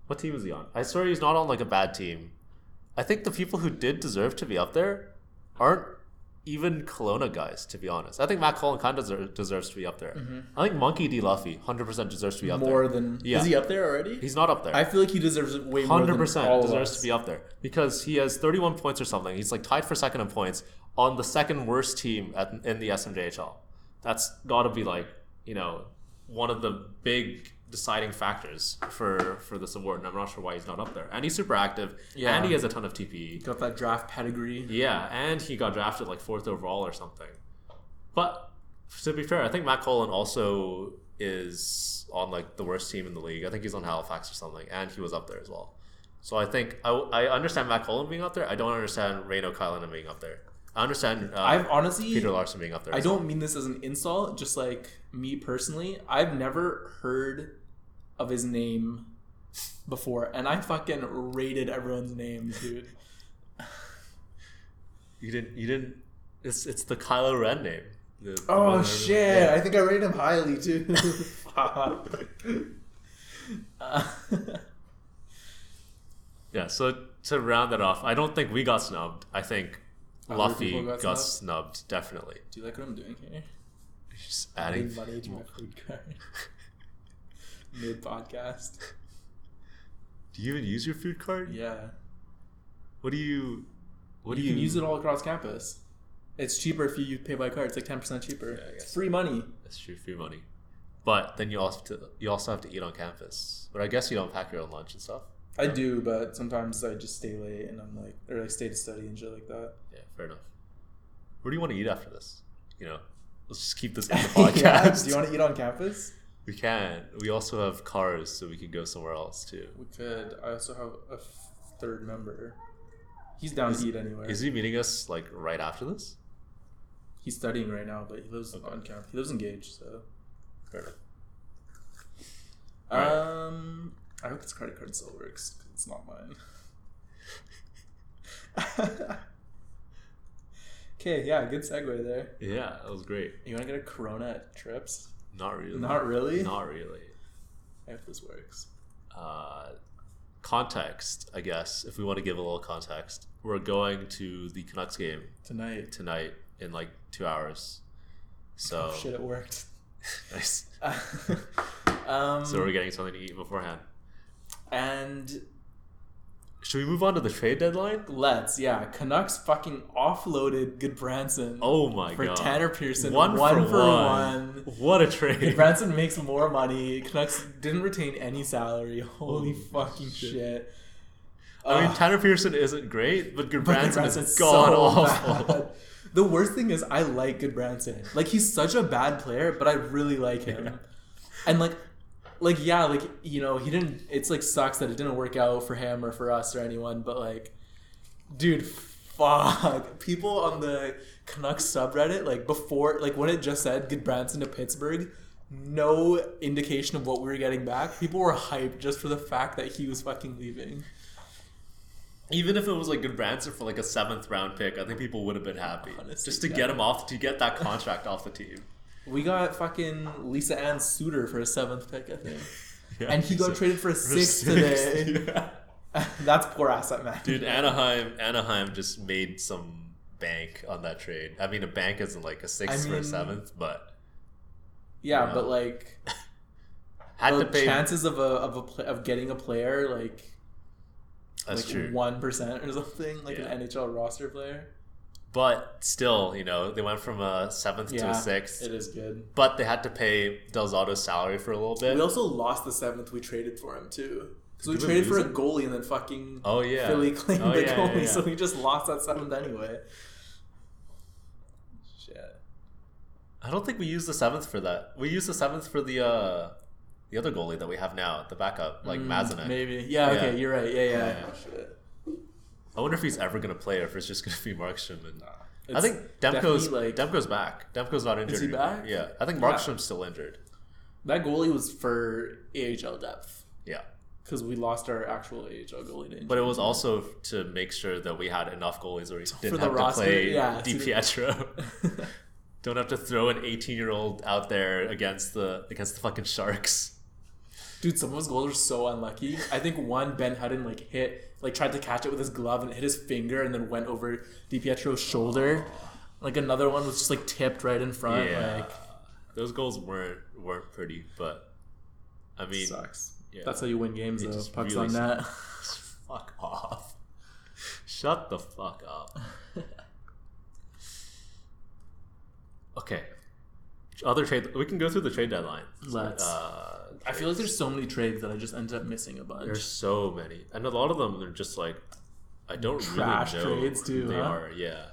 What team is he on? I swear he's not on like a bad team. I think the people who did deserve to be up there aren't even Kelowna guys. To be honest, I think Matt Cullen kind of deser- deserves to be up there. Mm-hmm. I think Monkey D. Luffy hundred percent deserves to be up more there. More than Yeah. is he up there already? He's not up there. I feel like he deserves it way more hundred than percent all of deserves us. to be up there because he has thirty one points or something. He's like tied for second in points on the second worst team at, in the SMJHL. That's got to be like you know one of the big deciding factors for for this award, and I'm not sure why he's not up there. And he's super active, Yeah. and he has a ton of TPE. Got that draft pedigree. Yeah, and he got drafted like fourth overall or something. But to be fair, I think Matt Cullen also is on like the worst team in the league. I think he's on Halifax or something, and he was up there as well. So I think I, I understand Matt Cullen being up there. I don't understand Reno Kylan being up there. I understand uh, I've honestly Peter Larson being up there. I don't mean this as an insult, just like me personally. I've never heard of his name before, and I fucking rated everyone's names, dude. You didn't. You didn't. It's it's the Kylo Ren name. The- the Oh one- shit! yeah. I think I rated him highly too. Uh, Yeah, so to round that off, I don't think we got snubbed. I think Other Luffy got, got snubbed. definitely. do you like what I'm doing here? Just Adding adding. money to my food cart mid podcast. Do you even use your food card? Yeah, What do you? What you do you can use it all across campus. It's cheaper if you pay by card. It's like ten percent cheaper. Yeah, it's free money. That's true, free money. But then you also have to, you also have to eat on campus. But I guess you don't pack your own lunch and stuff. I do, but sometimes I just stay late and I'm like, or like stay to study and shit like that. Yeah, fair enough. Where do you want to eat after this? You know, let's just keep this in the podcast. yeah, do you want to eat on campus? We can. We also have cars, so we could go somewhere else too. We could. I also have a f- third member. He's down Is- to eat anywhere. Is he meeting us like right after this? He's studying right now, but he lives Okay. on campus. He lives in Gage, so. Fair. Alright. Um, I hope his credit card still works. 'cause it's not mine. okay, yeah, good segue there. Yeah, that was great. You want to get a Corona at Trips? Not really. Not really. Not really. I hope this works. uh, context, I guess, if we want to give a little context, we're going to the Canucks game Tonight. tonight in like two hours. So Oh shit, it worked. nice. um, So we're getting something to eat beforehand. and Should we move on to the trade deadline? let's yeah, Canucks fucking offloaded Gudbranson Oh my for god! Tanner Pearson. One, one for, for one. one. What a trade! Branson makes more money. Canucks didn't retain any salary. Holy Holy fucking shit. shit. I mean, Tanner Pearson isn't great, but Gudbranson is so god awful. bad. The worst thing is I like Gudbranson. Like he's such a bad player, but I really like him. Yeah. And like like yeah, like you know, he didn't it's like sucks that it didn't work out for him or for us or anyone, but like dude, fuck. People on the Canucks subreddit like before like when it just said Gudbranson to Pittsburgh, no indication of what we were getting back. People were hyped just for the fact that he was fucking leaving. Even if it was like Gudbranson for like a seventh round pick, I think people would have been happy Honestly, just to yeah. get him off to get that contract off the team. We got fucking Lisa Ann Suter for a seventh pick, I think. Yeah, and he got so- traded for a for sixth six, today. yeah. That's poor asset man. Dude, Anaheim, Anaheim just made some bank on that trade. I mean, a bank isn't like a sixth I or a seventh, but yeah, Yeah. but like had the to pay. chances of a of a of getting a player like That's like true. one percent or something, like Yeah. an NHL roster player. But still, you know, they went from a seventh to a sixth. It is good. But they had to pay Del Zotto's salary for a little bit. We also lost the seventh we traded for him too. So we traded for a goalie and then fucking oh yeah, Philly claimed Oh, the yeah, goalie, yeah, yeah. so we just lost that seventh anyway. Shit. I don't think we used the seventh for that. We used the seventh for the uh the other goalie that we have now, the backup, like Mm, Mazanek. Maybe. Yeah, okay, you're right. Yeah, yeah. Yeah, yeah. Shit. I wonder if he's ever gonna play or if it's just gonna be Markstrom. And I think Demko's like Demko's back. Demko's not injured. Is he anymore. back? Yeah, I think Yeah. Markstrom's still injured. that goalie was for AHL depth Yeah, because we lost our actual AHL goalie to injury. but it was also to make sure that we had enough goalies where we didn't have roster, to play yeah, DiPietro. Don't have to throw an 18 year old out there against the against the fucking Sharks. Dude, some of his goals are so unlucky. I think one Ben Hutton like hit, like tried to catch it with his glove and it hit his finger and then went over DiPietro's shoulder. Like another one was just like tipped right in front. yeah, Like those goals weren't weren't pretty, but I mean, sucks. yeah. That's how you win games It though. just Pucks really on net. fuck off. Shut the fuck up. Okay. Other trade. We can go through the trade deadline. Let's. Uh, I feel like there's so many trades that I just ended up missing a bunch. there's so many, and a lot of them are just like I don't Trash really know trades too, They huh? are, yeah.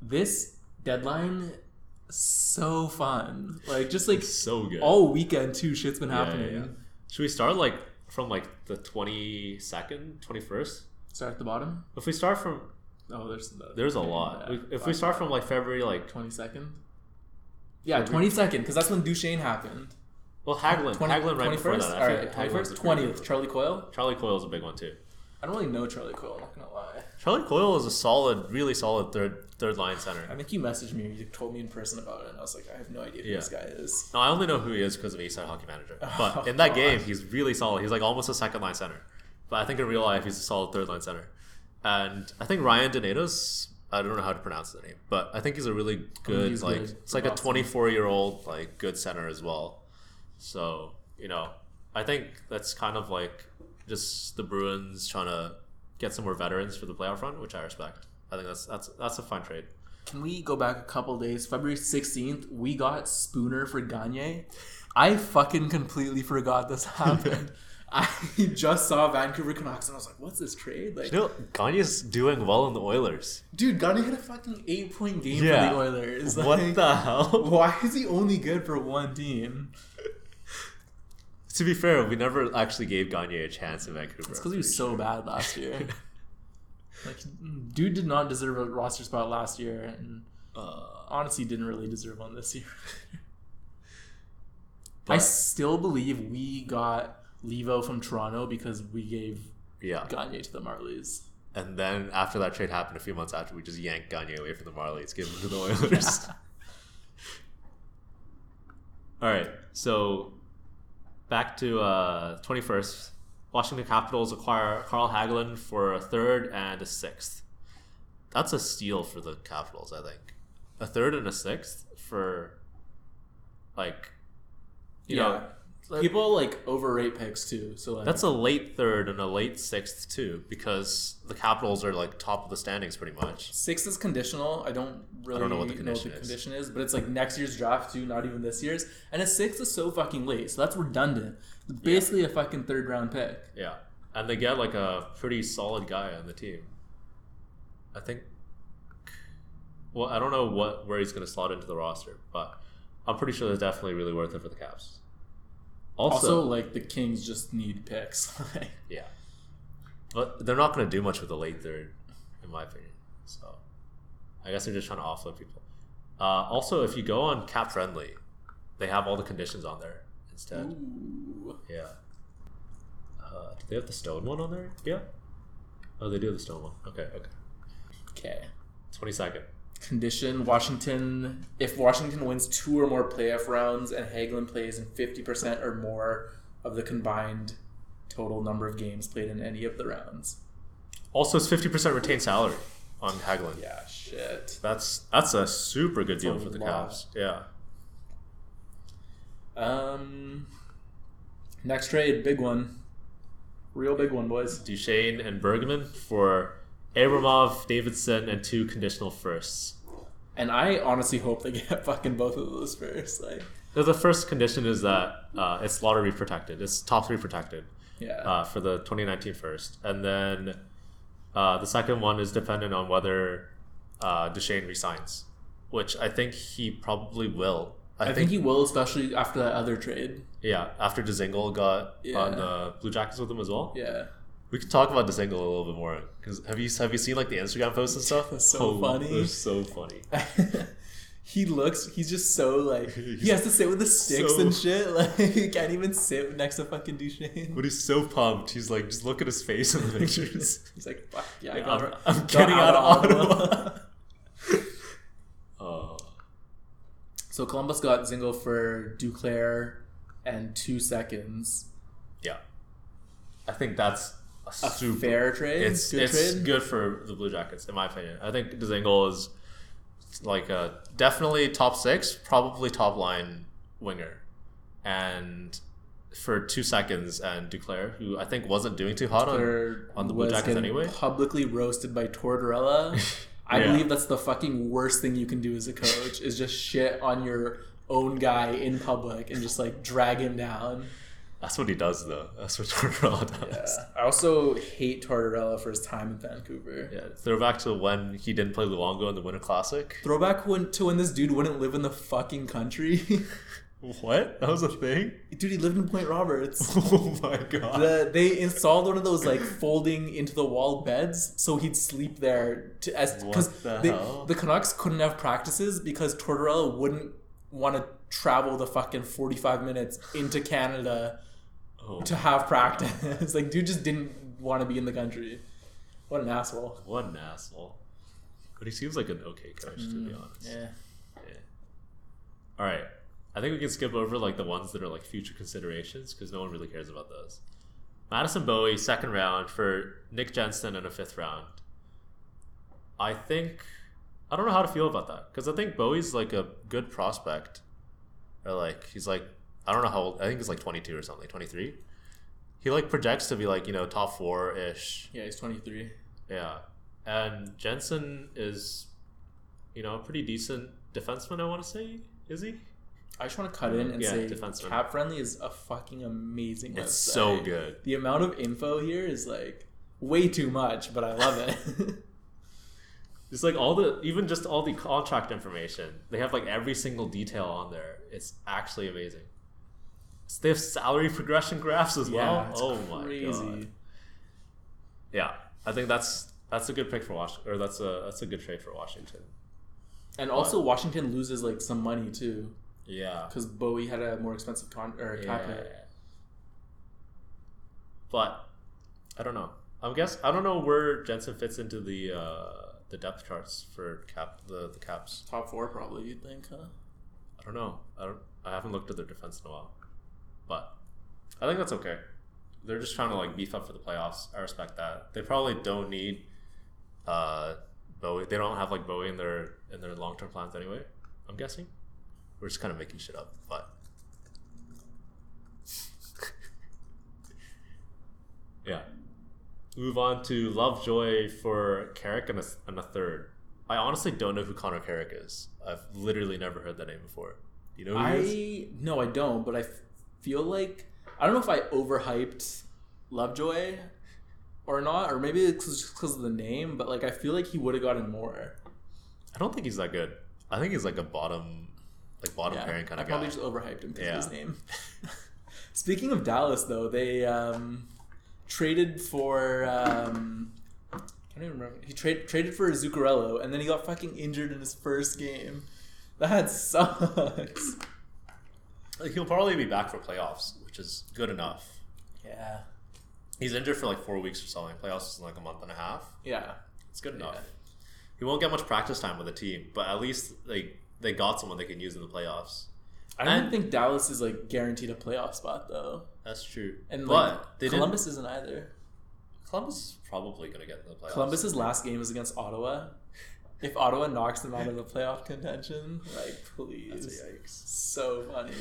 This deadline so fun. Like just like It's so good. all weekend too shit's been Yeah, yeah, happening. yeah. Should we start like from like the twenty second, twenty first? Start at the bottom. If we start from Oh, there's the, there's a lot. We, if we start from like February, like twenty second. Yeah, twenty second, because that's when Duchene happened. Well, Hagelin, 20, Hagelin right before that. I All right, Hagelin's twenty a first, pretty twentieth. good Charlie Coyle. Charlie Coyle is a big one too. I don't really know Charlie Coyle. I'm not gonna lie. Charlie Coyle is a solid, really solid third third line center. I think you messaged me. You told me in person about it, and I was like, I have no idea who Yeah. this guy is. No, I only know who he is because of Eastside Hockey Manager. Oh, but Oh, in that game, he's really solid. He's like almost a second line center. But I think in real life, he's a solid third line center. And I think Ryan Donatos, I don't know how to pronounce the name, but I think he's a really good, he's like, good. it's like a 24 year old, like, good center as well. So, you know, I think that's kind of like just the Bruins trying to get some more veterans for the playoff run, which I respect. I think that's that's that's a fun trade. Can we go back a couple days? February sixteenth, we got Spooner for Gagner. I fucking completely forgot this happened. I just saw Vancouver Canucks and I was like, "What's this trade?" Like, You know, Gagner's doing well in the Oilers. dude, Gagner had a fucking eight-point game Yeah. for the Oilers. What the hell? Why is he only good for one team? To be fair, we never actually gave Gagner a chance in Vancouver. It's because he was so bad last year. like, dude did not deserve a roster spot last year, and Uh, honestly, didn't really deserve one this year. but, I still believe we got Leivo from Toronto because we gave yeah. Gagner to the Marlies. And then after that trade happened, a few months after, we just yanked Gagner away from the Marlies, gave him to the Oilers. All right, so back to uh, 21st. Washington Capitals acquire Carl Hagelin for a third and a sixth. That's a steal for the Capitals, I think. A third and a sixth for, like, you know, like- people like overrate picks too. So like, That's a late third and a late sixth too, because the Capitals are like top of the standings pretty much. six is conditional. I don't really know what the know what the is. condition is, but it's like next year's draft too, not even this year's. And a six is so fucking late, so that's redundant. It's basically a fucking third round pick. Yeah, and they get like a pretty solid guy on the team. I think. Well, I don't know what where he's going to slot into the roster, but I'm pretty sure that's definitely really worth it for the Caps. Also, Also, like the Kings just need picks. Yeah, but they're not going to do much with the late third, in my opinion. So, I guess they're just trying to offload people. Uh, also, if you go on Cap Friendly, they have all the conditions on there instead. ooh. Yeah. Uh, do they have the stone one on there? Yeah. Oh, they do have the stone one. Okay, okay. Okay. Twenty second. Condition Washington. If Washington wins two or more playoff rounds and Hagelin plays in 50% or more of the combined total number of games played in any of the rounds. Also, it's fifty percent retained salary on Hagelin. Yeah, shit. That's that's a super good deal for the lot. Caps. Yeah. Um, next trade, big one. Real big one, boys. Duchene and Bergman for Abramov, Davidson, and two conditional firsts. And I honestly hope they get fucking both of those first. Like, So the first condition is that uh, it's lottery protected. It's top three protected yeah. uh, for the 2019 first. And then uh, the second one is dependent on whether uh, Duchene resigns, which I think he probably will. I, think, he will, especially after that other trade. yeah, after Dzingel got Yeah. on the Blue Jackets with him as well. Yeah. We can talk about Dzingel a little bit more because have you have you seen like the Instagram posts and stuff? That's so funny. They're so funny. he looks, he's just so like, he has to sit with the sticks so- and shit. Like, he can't even sit next to fucking Duchene. But he's so pumped. He's like, just look at his face in the pictures. He's like, fuck yeah, I got, I'm, I'm getting out of Ottawa. oh, so Columbus got Dzingel for Duclair and two seconds. yeah. I think that's a, super. fair trade. it's good it's trade. good for the Blue Jackets, in my opinion. I think Dzingel is like a definitely top six, probably top line winger, and for two seconds, and Duclair, who I think wasn't doing too hot on. On the Blue Jackets anyway? Publicly roasted by Tortorella. I Yeah. believe that's the fucking worst thing you can do as a coach is just shit on your own guy in public and just like drag him down. That's what he does, though. That's what Tortorella does. Yeah. I also hate Tortorella for his time in Vancouver. Yeah. Throwback to when he didn't play Luongo in the Winter Classic. Throwback when, to when this dude wouldn't live in the fucking country. What? That was a thing? dude, he lived in Point Roberts. Oh my god. The, they installed one of those like folding into the wall beds, so he'd sleep there to as because What the the, Canucks couldn't have practices because Tortorella wouldn't want to travel the fucking forty five minutes into Canada oh, to have practice. like, dude just didn't want to be in the country. What an asshole. what an asshole. But he seems like an okay coach, to be mm, honest. Yeah. All right. I think we can skip over like the ones that are like future considerations because no one really cares about those. Madison Bowey, second round for Nick Jensen in a fifth round. I think I don't know how to feel about that because I think Bowey's like a good prospect, or like he's like I don't know how old. I think he's like twenty two or something, twenty three. He like projects to be like you know top four ish. Yeah, he's twenty three. Yeah, and Jensen is, you know, a pretty decent defenseman. I want to say, is he? I just want to cut in and Yeah, say defenseman. Cap Friendly is a fucking amazing It's website. so good. The amount of info here is like way too much, but I love it. It's like all the even just all the contract information. They have like every single detail on there. It's actually amazing. They have salary progression graphs as well. Oh my god. Yeah, I think that's that's a good pick for Washington, or that's a that's a good trade for Washington. And also, Washington loses like some money too Yeah, because Bowey had a more expensive con or cap yeah. hit. But I don't know. I guess I don't know where Jensen fits into the uh, the depth charts for cap the the caps. Top four, probably. You'd think, huh? I don't know. I don't. I haven't looked at their defense in a while, but I think that's okay. They're just trying to like beef up for the playoffs. I respect that. They probably don't need uh, Bowey. They don't have like Bowey in their in their long term plans anyway. I'm guessing. We're just kind of making shit up, but yeah. Move on to Lovejoy for Carrick and a, and a third. I honestly don't know who Connor Carrick is. I've literally never heard that name before. You know? I no, I don't. But I feel like I don't know if I overhyped Lovejoy or not, or maybe it's just because of the name. But like, I feel like he would have gotten more. I don't think he's that good. I think he's like a bottom, like bottom Yeah, pairing kind I of guy. I probably just overhyped him because Yeah. of his name. Speaking of Dallas, though, they um, traded for. Um, I don't even remember. He trade, traded for Zuccarello, and then he got fucking injured in his first game. That sucks. Like he'll probably be back for playoffs, which is good enough. Yeah. He's injured for like four weeks or something. Playoffs is in like a month and a half. Yeah. It's good enough. Yeah. He won't get much practice time with the team, but at least like they got someone they can use in the playoffs. I don't And- think Dallas is like guaranteed a playoff spot though, That's true. and but like they Columbus isn't either. Columbus is probably gonna get in the playoffs. Columbus's last game is against Ottawa. If Ottawa knocks them out of the playoff contention, like please, so funny.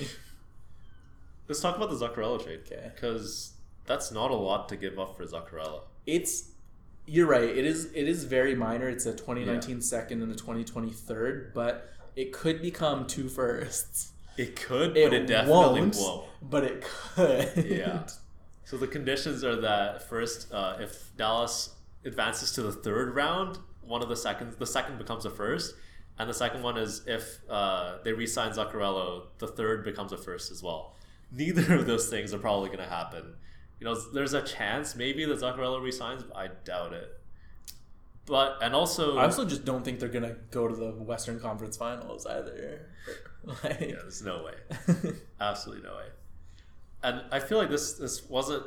Let's talk about the Zuccarello trade. Okay. Because that's not a lot to give up for Zuccarello. It's You're right. It is it is very minor. It's a 2019 second and a 2020 third, but it could become two firsts. It could, but it definitely won't, won't. But it could. Yeah. So the conditions are that first, uh, if Dallas advances to the third round, one of the seconds, the second becomes a first, and the second one is if uh, they re-sign Zuccarello, the third becomes a first as well. Neither of those things are probably going to happen. You know, there's a chance maybe that Zuccarello resigns, but I doubt it. But and also, I also just don't think they're gonna go to the Western Conference Finals either. Like, yeah, there's no way, absolutely no way. And I feel like this this wasn't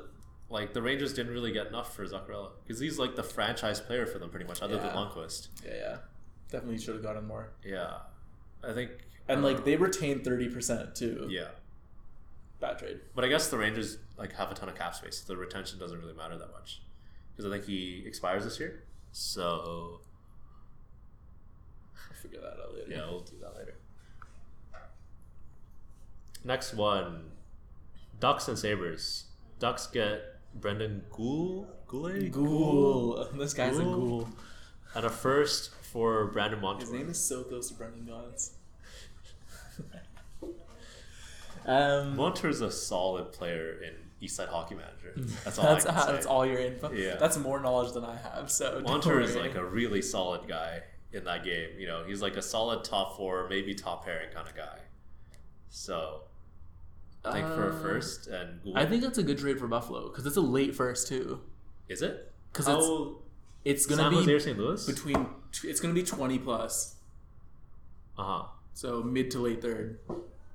like the Rangers didn't really get enough for Zuccarello because he's like the franchise player for them pretty much, other than Yeah. Lundqvist. yeah, yeah, definitely should have gotten more. Yeah, I think. And like they retained thirty percent too. yeah, Bad trade. but I guess the Rangers like have a ton of cap space. So the retention doesn't really matter that much because I think he expires this year. So I'll figure that out later. yeah, we'll do that later. Next one, Ducks and Sabres. Ducks get Brendan Gould, Goulet, Ghoul. This guy's a Ghoul? and a first for Brandon Montour. His name is so close to Brendan Gaunce. Um, Montour's a solid player in Eastside Hockey Manager. That's all that's, I can uh, say. that's all your info. Yeah. That's more knowledge than I have. So don't is like a really solid guy in that game. You know, he's like a solid top four, maybe top pairing kind of guy. So I think for a Uh, first and Gould, I think that's a good trade for Buffalo because it's a late first too. is it? Because it's- It's gonna San be St. Louis? between. It's gonna be twenty plus. Uh huh. So mid to late third.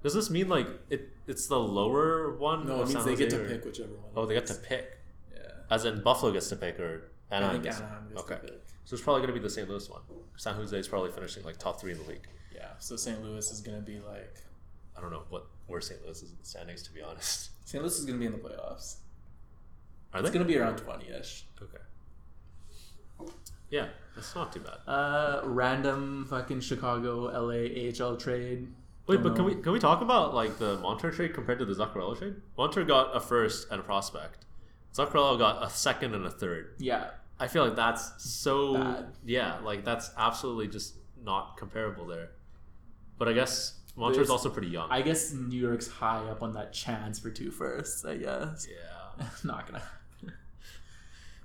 Does this mean like it? It's the lower one. No, it means San they get Jose to or- pick whichever one. Oh, it they get is. to pick, Yeah. as in Buffalo gets to pick or I Anaheim. think gets- Anaheim gets Okay. to pick. So it's probably gonna be the St. Louis one. San Jose is probably finishing like top three in the league. Yeah. So St. Louis is gonna be like. I don't know what where St. Louis is in the standings to be honest. St. Louis is gonna be in the playoffs. Are they It's they? gonna be around twenty ish. Okay. Yeah, that's not too bad. Uh, random fucking Chicago, LA AHL trade. Wait, but can we can we talk about like the Montour trade compared to the Zuccarello trade? Montour got a first and a prospect. Zuccarello got a second and a third. Yeah, I feel like that's so Bad. yeah, like that's absolutely just not comparable there. But I guess Montour's There's- also pretty young. I guess New York's high up on that chance for two firsts. I guess. yeah, Not gonna.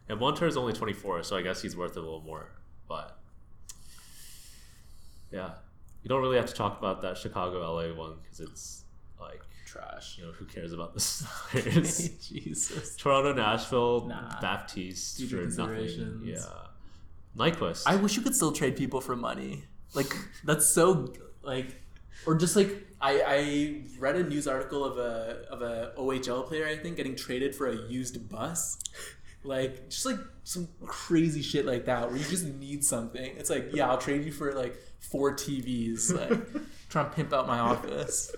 and Montour is only twenty four, so I guess he's worth a little more. But yeah, you don't really have to talk about that Chicago LA one because it's like Trash. you know who cares about the Stars? Jesus. Toronto, Nashville, Nah. Baptiste for nothing. Yeah, Nyquist. I wish you could still trade people for money. Like that's so like, or just like I I read a news article of a of a OHL player I think getting traded for a used bus. Like just like some crazy shit like that where you just need something. It's like yeah I'll trade you for like four TVs. Like trying to pimp out my office.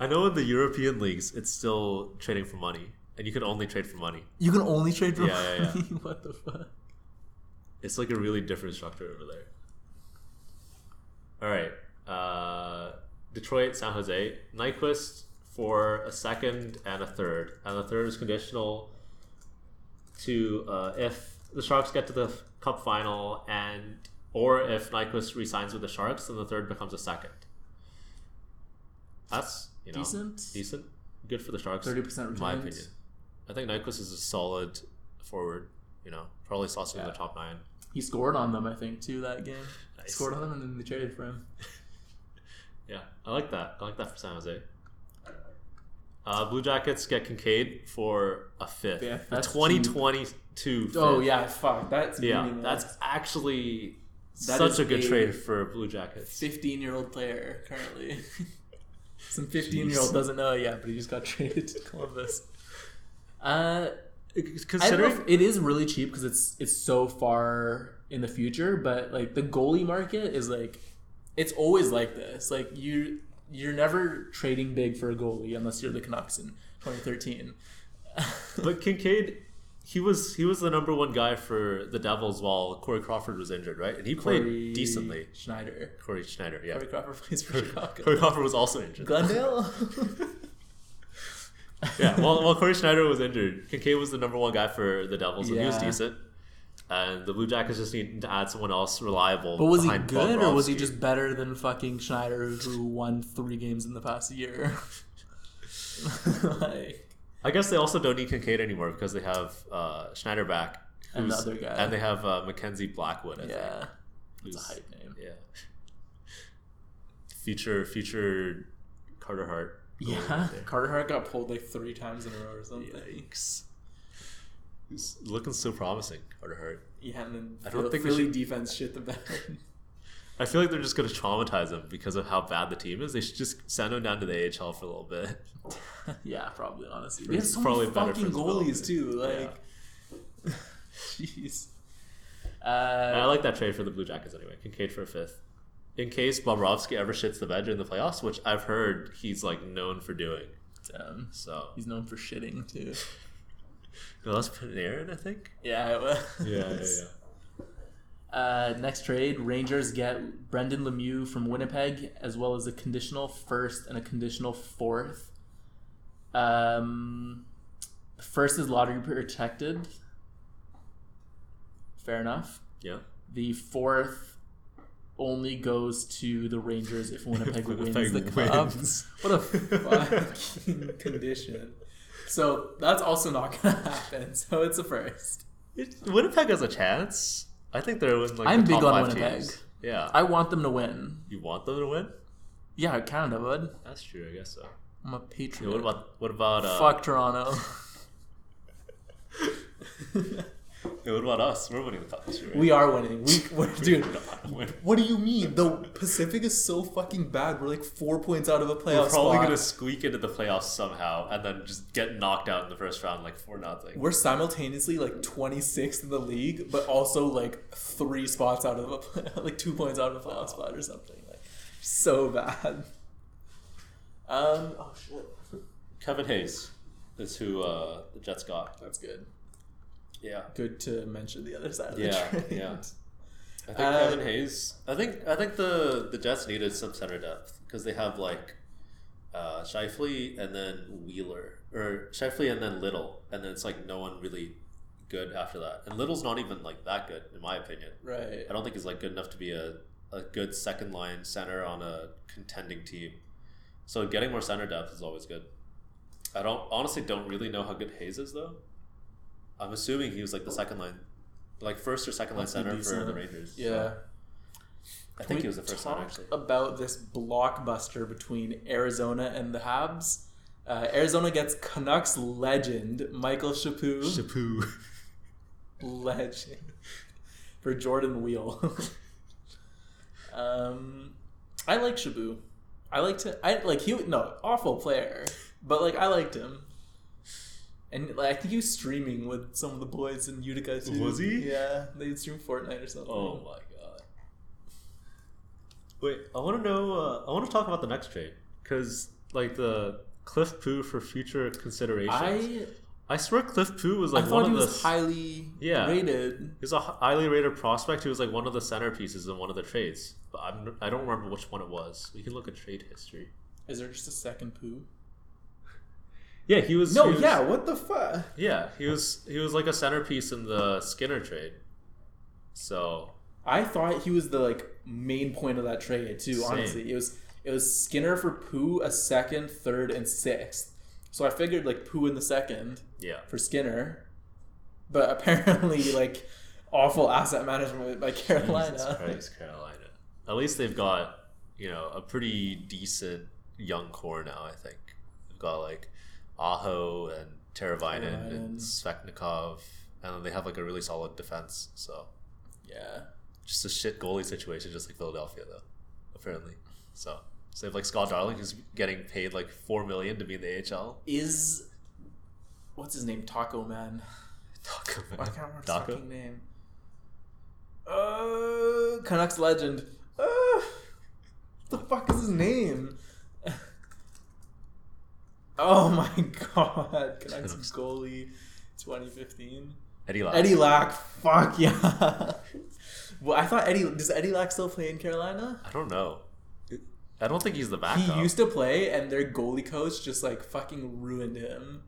I know in the European leagues, it's still trading for money, and you can only trade for money. You can only trade for Yeah, yeah, yeah. money. what the fuck? It's like a really different structure over there. All right, uh, Detroit, San Jose, Nyquist for a second and a third, and the third is conditional to uh, if the Sharks get to the Cup final and or if Nyquist resigns with the Sharks, then the third becomes a second. That's you know Decent. decent, good for the Sharks. 30% in my opinion. I think Nyquist is a solid forward. You know, probably slots in Yeah. the top nine. He scored on them I think too that game. Nice. Scored on them and then they traded for him. Yeah, I like that. I like that for San Jose. Uh, Blue Jackets get Kinkaid for a fifth. Fifth, A that's 2022 Oh yeah, fuck. That's Yeah, meaningless. that's actually That such a good a trade for Blue Jackets. 15 year old player currently. Some 15 year old doesn't know it yet, but he just got traded to Columbus. Uh, I don't know Considering if it is really cheap because it's it's so far in the future, but like the goalie market is like it's always like this. Like you you're never trading big for a goalie unless you're the Canucks in 2013. but Kinkaid, he was he was the number one guy for the Devils while Corey Crawford was injured, right? And he played Corey decently. Schneider. Cory Schneider, yeah. Corey Crawford plays for Chicago. Corey Crawford was also injured. Glendale. yeah, while, while Cory Schneider was injured, Kinkaid was the number one guy for the Devils, and he was decent. and the Blue Jackets just need to add someone else reliable. But was he good or was he just better than fucking Schneider who won three games in the past year? like, I guess they also don't need Kinkaid anymore because they have uh, Schneider back And the other guy. and they have uh, Mackenzie Blackwood. I think. yeah, it's a hype name. Yeah. Future future Carter Hart. Yeah. Carter Hart got pulled like three times in a row or something. Yikes. He's looking so promising, Carter Hart. Yeah, and then I don't Phil- think Philly should- defense shit the bed. I feel like they're just going to traumatize him because of how bad the team is. They should just send him down to the AHL for a little bit. yeah, probably honestly. They have so probably many fucking goalies too. Like, jeez. And I Uh, like that trade for the Blue Jackets anyway. Kinkaid for a fifth. In case Bobrovsky ever shits the bed during the playoffs, which I've heard he's like known for doing. damn. So He's known for shitting too. no, that's Panarin, I think. Yeah. It was. Yeah, yeah, yeah. Uh, next trade, Rangers get Brendan Lemieux from Winnipeg, as well as a conditional first and a conditional fourth. Um, first is lottery protected. Fair enough. Yeah. The fourth only goes to the Rangers if Winnipeg, Winnipeg wins the cup. What a fucking condition. So that's also not gonna happen. So it's a first. It, Winnipeg has a chance. I think they're in like I'm big top on five Winnipeg. teams. Yeah. I want them to win. you want them to win? Yeah, Canada would. That's true. I guess so. I'm a Yeah, patriot. what about what about uh, Fuck Toronto. what about us? We're winning the cup this year. Right? we are winning. We, we're, dude. What do you mean? The Pacific is so fucking bad. We're like four points out of a playoff We're probably spot. gonna squeak into the playoffs somehow, and then just get knocked out in the first round, like four nothing. We're simultaneously like 26th in the league, but also like three spots out of a play- like two points out of a playoff spot or something. Like so bad. Um. Oh shit. Kevin Hayes is who uh, the Jets got. That's good. Yeah. Good to mention the other side of Yeah, the trade. yeah. I think Uh, Kevin Hayes. I think I think the the Jets needed some center depth because they have like uh, Scheifele and then Wheeler or Scheifele and then Little, and then it's like no one really good after that. And Little's not even like that good in my opinion. Right. I don't think he's like good enough to be a, a good second line center on a contending team. So getting more center depth is always good. I don't honestly don't really know how good Hayes is though. I'm assuming he was like the second line, like first or second line Must center for the Rangers. Yeah. So I Can think he was the first line actually. About this blockbuster between Arizona and the Habs. Uh, Arizona gets Canucks legend Michael Chaput. Chaput. legend for Jordan Weal. um, I like Shabu. I liked him. I like he. No, awful player, but like I liked him. And like I think he was streaming with some of the boys in Utica too. Was he? Yeah, they stream Fortnite or something. Oh my god. Wait, I want to know. Uh, I want to talk about the next trade because like the Cliff Pu for future considerations. I I swear Cliff Pu was I like one thought he of the highly Yeah. rated. He's a highly rated prospect who was like one of the centerpieces in one of the trades, but I'm, I don't remember which one it was. We can look at trade history. Is there just a second poo? Yeah, he was. No, he was- yeah. What the fuck? yeah. He was he was like a centerpiece in the Skinner trade. So I thought he was the like main point of that trade too. Same. Honestly, it was it was Skinner for Pu, a second, third, and sixth. So I figured like Pu in the second yeah, for Skinner, but apparently like awful asset management by Jesus Carolina. Christ, Carolina. At least they've got you know a pretty decent young core now. I think they've got like Aho and Teravainen and. Svechnikov, and then they have like a really solid defense. So Yeah, just a shit goalie situation, just like Philadelphia, though. Apparently, so so they have like Scott Darling, who's getting paid like four million to be in the AHL. is what's his name? Taco Man. Taco I can't remember his Taco? fucking name. Uh, Canucks legend. Uh, what the fuck is his name? Oh my god, Canucks goalie, 2015. Eddie Lack. Eddie Lack. Fuck yeah. well, I thought Eddie. Does Eddie Lack still play in Carolina? I don't know. I don't think he's the backup. He used to play, and their goalie coach just like fucking ruined him.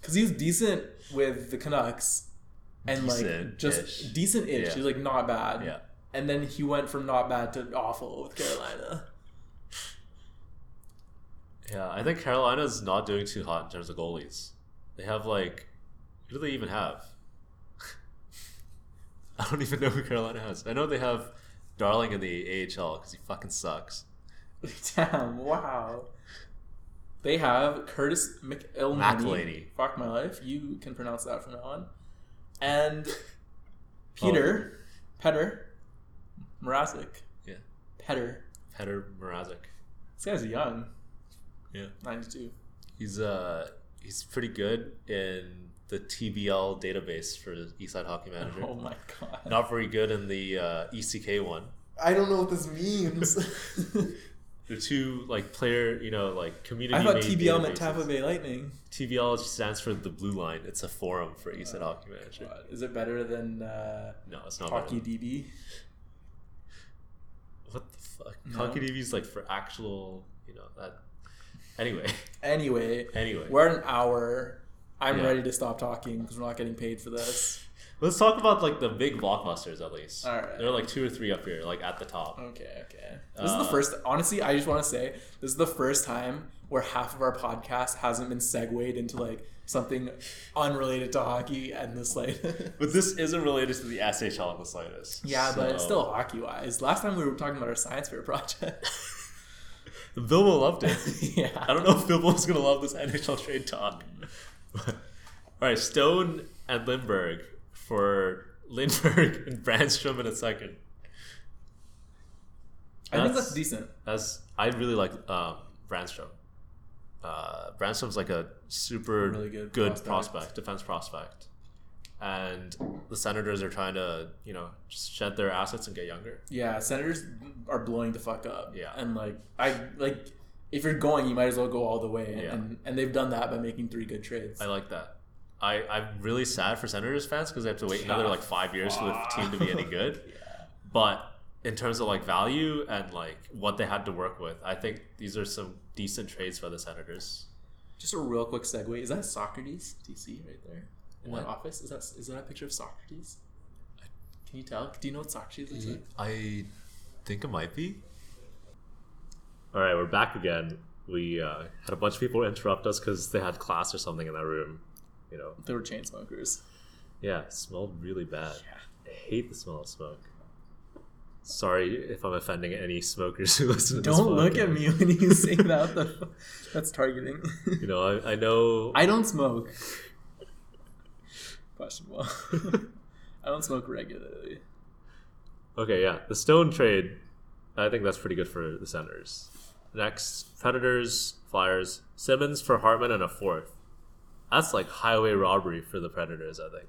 Because he was decent with the Canucks, and like Decent-ish. just decent ish. Yeah. He's like not bad. Yeah. And then he went from not bad to awful with Carolina. Yeah, I think Carolina's not doing too hot in terms of goalies. They have like, who do they even have? I don't even know who Carolina has. I know they have Darling in the AHL because he fucking sucks. Damn! Wow. They have Curtis McElhinney. McElhaney. Fuck my life. You can pronounce that from now on. And oh. Peter, Petter, Mrazek, Yeah, Petter. Petr Mrazek. This guy's young. Yeah, Ninety-two. he's uh he's pretty good in the TBL database for Eastside Hockey Manager. Oh my god. Not very good in the uh, ECK one. I don't know what this means. They're two like player, you know, like community. I thought TBL meant. Tampa Bay Lightning. TBL stands for the Blue Line. It's a forum for Eastside Hockey Manager. God, Is it better than uh, No, it's not. Hockey. DB? What the fuck? No. Hockey DB's like for actual, you know that. Anyway, Anyway, anyway, we're at an hour. I'm Yeah. ready to stop talking because we're not getting paid for this. let's talk about like the big blockbusters at least. All right. There are like two or three up here, like at the top. Okay, okay. This is the Uh, first. Honestly, I just want to say this is the first time where half of our podcast hasn't been segued into like something unrelated to hockey and this like. But this isn't related to the SHL in the slightest. yeah, but it's still hockey wise. Last time we were talking about our science fair project. Bilbo loved it. yeah. I don't know if Bilbo's gonna love this NHL trade talk. But- all right, Stone and Lindberg for Lindberg and Brännström in a second. I think That's- that's decent. That's I really like um, Brännström. Uh, Brännström's like a super Really good prospect. prospect. defense prospect, and the Senators are trying to you know just shed their assets and get younger. Yeah, Senators are blowing the fuck up. Yeah. and like I like if you're going, you might as well go all the way. Yeah. And and they've done that by making three good trades. I like that. I I'm really sad for Senators fans because they have to wait another like five years for the team to be any good. yeah. But in terms of like value and like what they had to work with, I think these are some decent trades for the Senators. Just a real quick segue. Is that Socrates? dc right there in What? that office? Is that is that a picture of Socrates? Can you tell? Do you know what Socrates looks like? I think it might be. All right, we're back again. We uh, had a bunch of people interrupt us because they had class or something in that room. You know, They were chain smokers. yeah, smelled really bad. I hate the smell of smoke. Sorry if I'm offending any smokers who listen to. Don't look at me when you say that. The, that's targeting. You know, I, I know. I don't smoke. Questionable. I don't smoke regularly. Okay, yeah, the Stone trade. I think that's pretty good for the Senators. Next, Predators, Flyers, Simmonds for Hartman and a fourth. That's like highway robbery for the Predators. I think.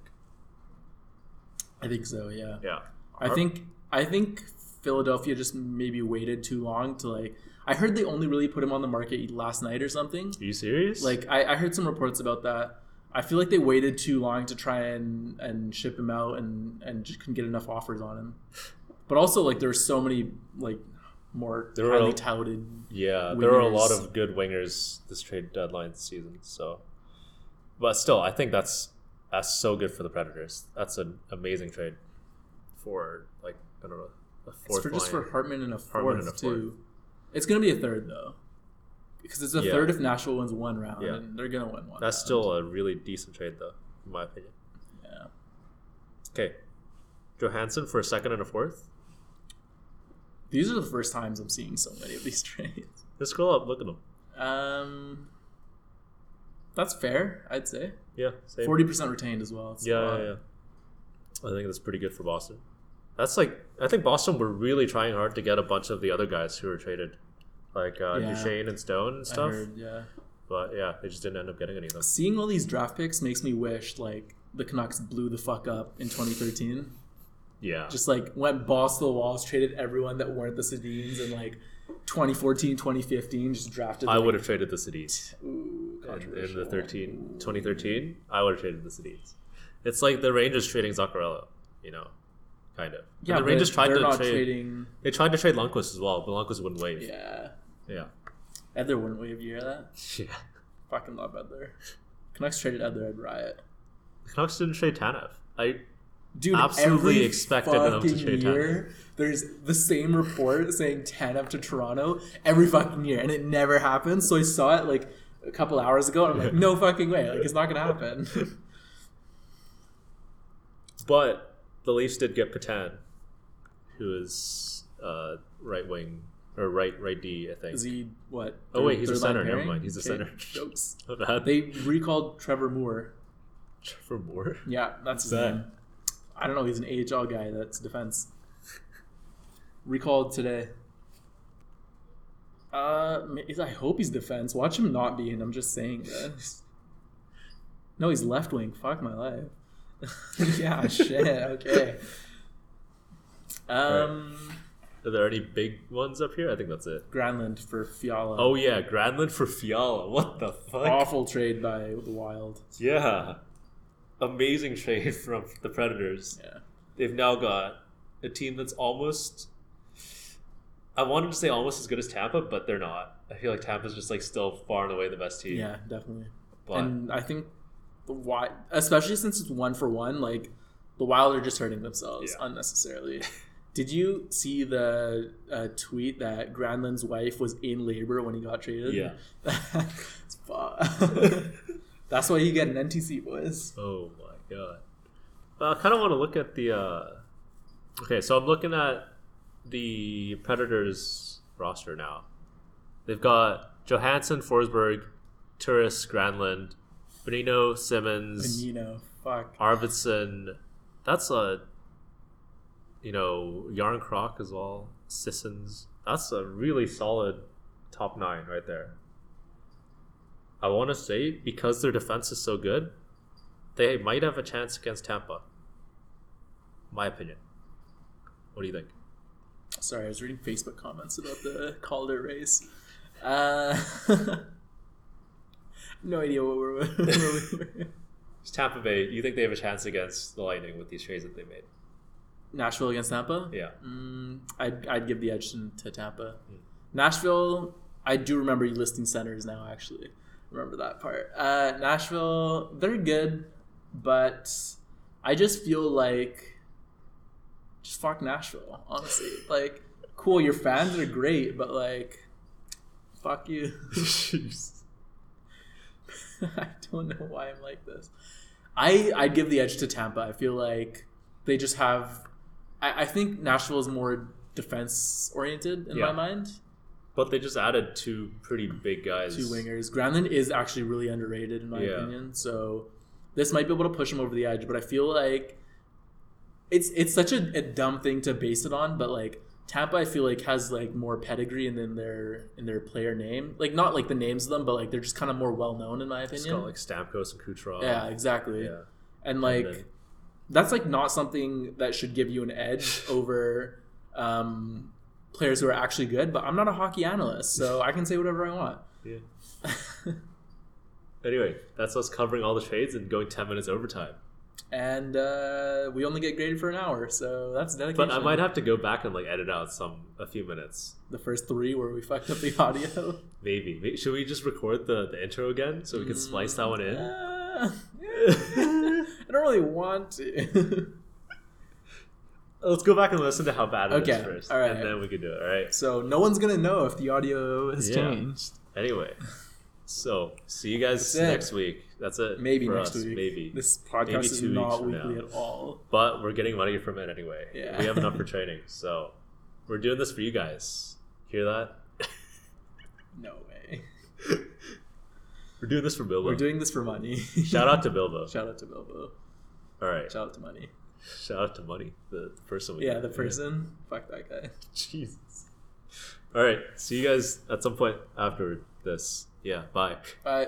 I think so. Yeah. Yeah. I think I think Philadelphia just maybe waited too long to like. I heard they only really put him on the market last night or something. Are you serious? Like I, I heard some reports about that. I feel like they waited too long to try and and ship him out and and just couldn't get enough offers on him. But also like there's so many like more There were highly a- touted. Yeah, there were a lot of good wingers this trade deadline season. So, but still, I think that's that's so good for the Predators. That's an amazing trade for like I don't know a It's fourth for just for Hartman and a fourth, Hartman and a too. It's gonna be a third though, because it's a Yeah. third if Nashville wins one round, Yeah. and they're gonna win one. That's round. still a really decent trade, though, in my opinion. yeah. Okay, Johansson for a second and a fourth. These are the first times I'm seeing so many of these trades. Let's scroll up. Look at them. Um, that's fair, I'd say. Yeah. Forty percent retained as well. It's Yeah, yeah, yeah. I think that's pretty good for Boston. That's like I think Boston were really trying hard to get a bunch of the other guys who were traded, like uh, Yeah. Duchene and Stone and I stuff. heard, yeah. But yeah, they just didn't end up getting any of them. Seeing all these draft picks makes me wish like the Canucks blew the fuck up in 2013. Yeah, Just like went balls to the walls, traded everyone that weren't the Sedins, and like 2014, 2015, just drafted. I would have traded the Sedins Ooh, in, in the 13, 2013. I would have traded the Sedins. It's like the Rangers trading Zuccarello, you know, kind of. And Yeah, the Rangers tried to trade. trading. They tried to trade Lundqvist as well, but Lundqvist wouldn't waive. Yeah, yeah, Edler wouldn't waive. You hear that? yeah. Fucking love Edler. Canucks traded Edler. I'd riot. The Canucks didn't trade Tanev. I Dude, Absolutely expected them to trade year, There's the same report saying up to Toronto every fucking year, and it never happens. So I saw it like a couple hours ago, and I'm like, no fucking way, like it's not gonna happen. But the Leafs did get Petan, who is uh, right wing or right right D, I think. Is he what? Oh, wait, he's a center, never mind, he's a Okay, center. Jokes. They recalled Trevor Moore. for more. Yeah, that's his that? name. I don't know. He's an AHL guy. That's defense. Recalled today. Uh, I hope he's defense. Watch him not be, and I'm just saying. No, he's left wing. Fuck my life. yeah, shit. Okay. Um, Are there any big ones up here? I think that's it. Granlund for Fiala. Oh yeah, Granlund for Fiala. What the fuck? awful trade by the Wild. Yeah, amazing trade from the Predators. Yeah. They've now got a team that's almost. I wanted to say almost as good as Tampa, but they're not. I feel like Tampa's just like still far and away the best team. Yeah, definitely. but and I think the Wild, especially since it's one for one, like the Wild are just hurting themselves Yeah. unnecessarily. Did you see the uh, tweet that Granlund's wife was in labor when he got traded? Yeah. That's why you get an NTC, boys. Oh my god. Well, I kind of want to look at the. Uh... Okay, so I'm looking at the Predators roster now. They've got Johansson, Forsberg, Turris, Granlund, Bonino, Simmonds, know, fuck. Arvidsson. That's a. You know, Järnkrok as well. Sissons. That's a really solid top nine right there. I want to say because their defense is so good, they might have a chance against Tampa. My opinion. What do you think? Sorry, I was reading Facebook comments about the Calder race. Uh, no idea what we're. Where we Tampa Bay. You think they have a chance against the Lightning with these trades that they made? Nashville against Tampa. Yeah. Mm, I'd, I'd give the edge to, Tampa. Nashville, I do remember you listing centers now, actually. Remember that part. Uh, Nashville, they're good, but I just feel like just fuck Nashville, honestly. Like, cool, your fans are great, but like, fuck you. I don't know why I'm like this. I I'd give the edge to Tampa. I feel like they just have. I, I think Nashville is more defense oriented in Yeah. my mind. But they just added two pretty big guys. Two wingers. Granlund is actually really underrated in my Yeah. opinion. So this might be able to push him over the edge. But I feel like it's it's such a, a dumb thing to base it on. But like Tampa, I feel like has like more pedigree in then their in their player name. Like not like the names of them, but like they're just kind of more well known in my It's opinion. got like Stamkos and Kucherov. yeah, exactly. Yeah. and like then- that's like not something that should give you an edge over um, players who are actually good. But I'm not a hockey analyst, so I can say whatever I want. Yeah. Anyway, that's us covering all the trades and going 10 minutes overtime. and uh, we only get graded for an hour, so that's dedication. But I might have to go back and like edit out some a few minutes. the first three where we fucked up the audio. Maybe. May- Should we just record the, the intro again so we can splice that one in? Uh, I don't really want to. Let's go back and listen to how bad it is Okay, first. all right. And then we can do it. All right. so no one's gonna know if the audio has Yeah. changed. Anyway. So see you guys next week. That's it. Maybe for next us. week. Maybe. This podcast Maybe is not weekly now. at all. But we're getting money from it anyway. Yeah. We have enough for training. So we're doing this for you guys. Hear that? No. We're doing this for Bilbo. We're doing this for money. Shout out to Bilbo. Shout out to Bilbo. All right. Shout out to money. Shout out to Money, the person. We Yeah, the person. Fuck that guy. Jesus. All right. See you guys at some point after this. Yeah. Bye. Bye.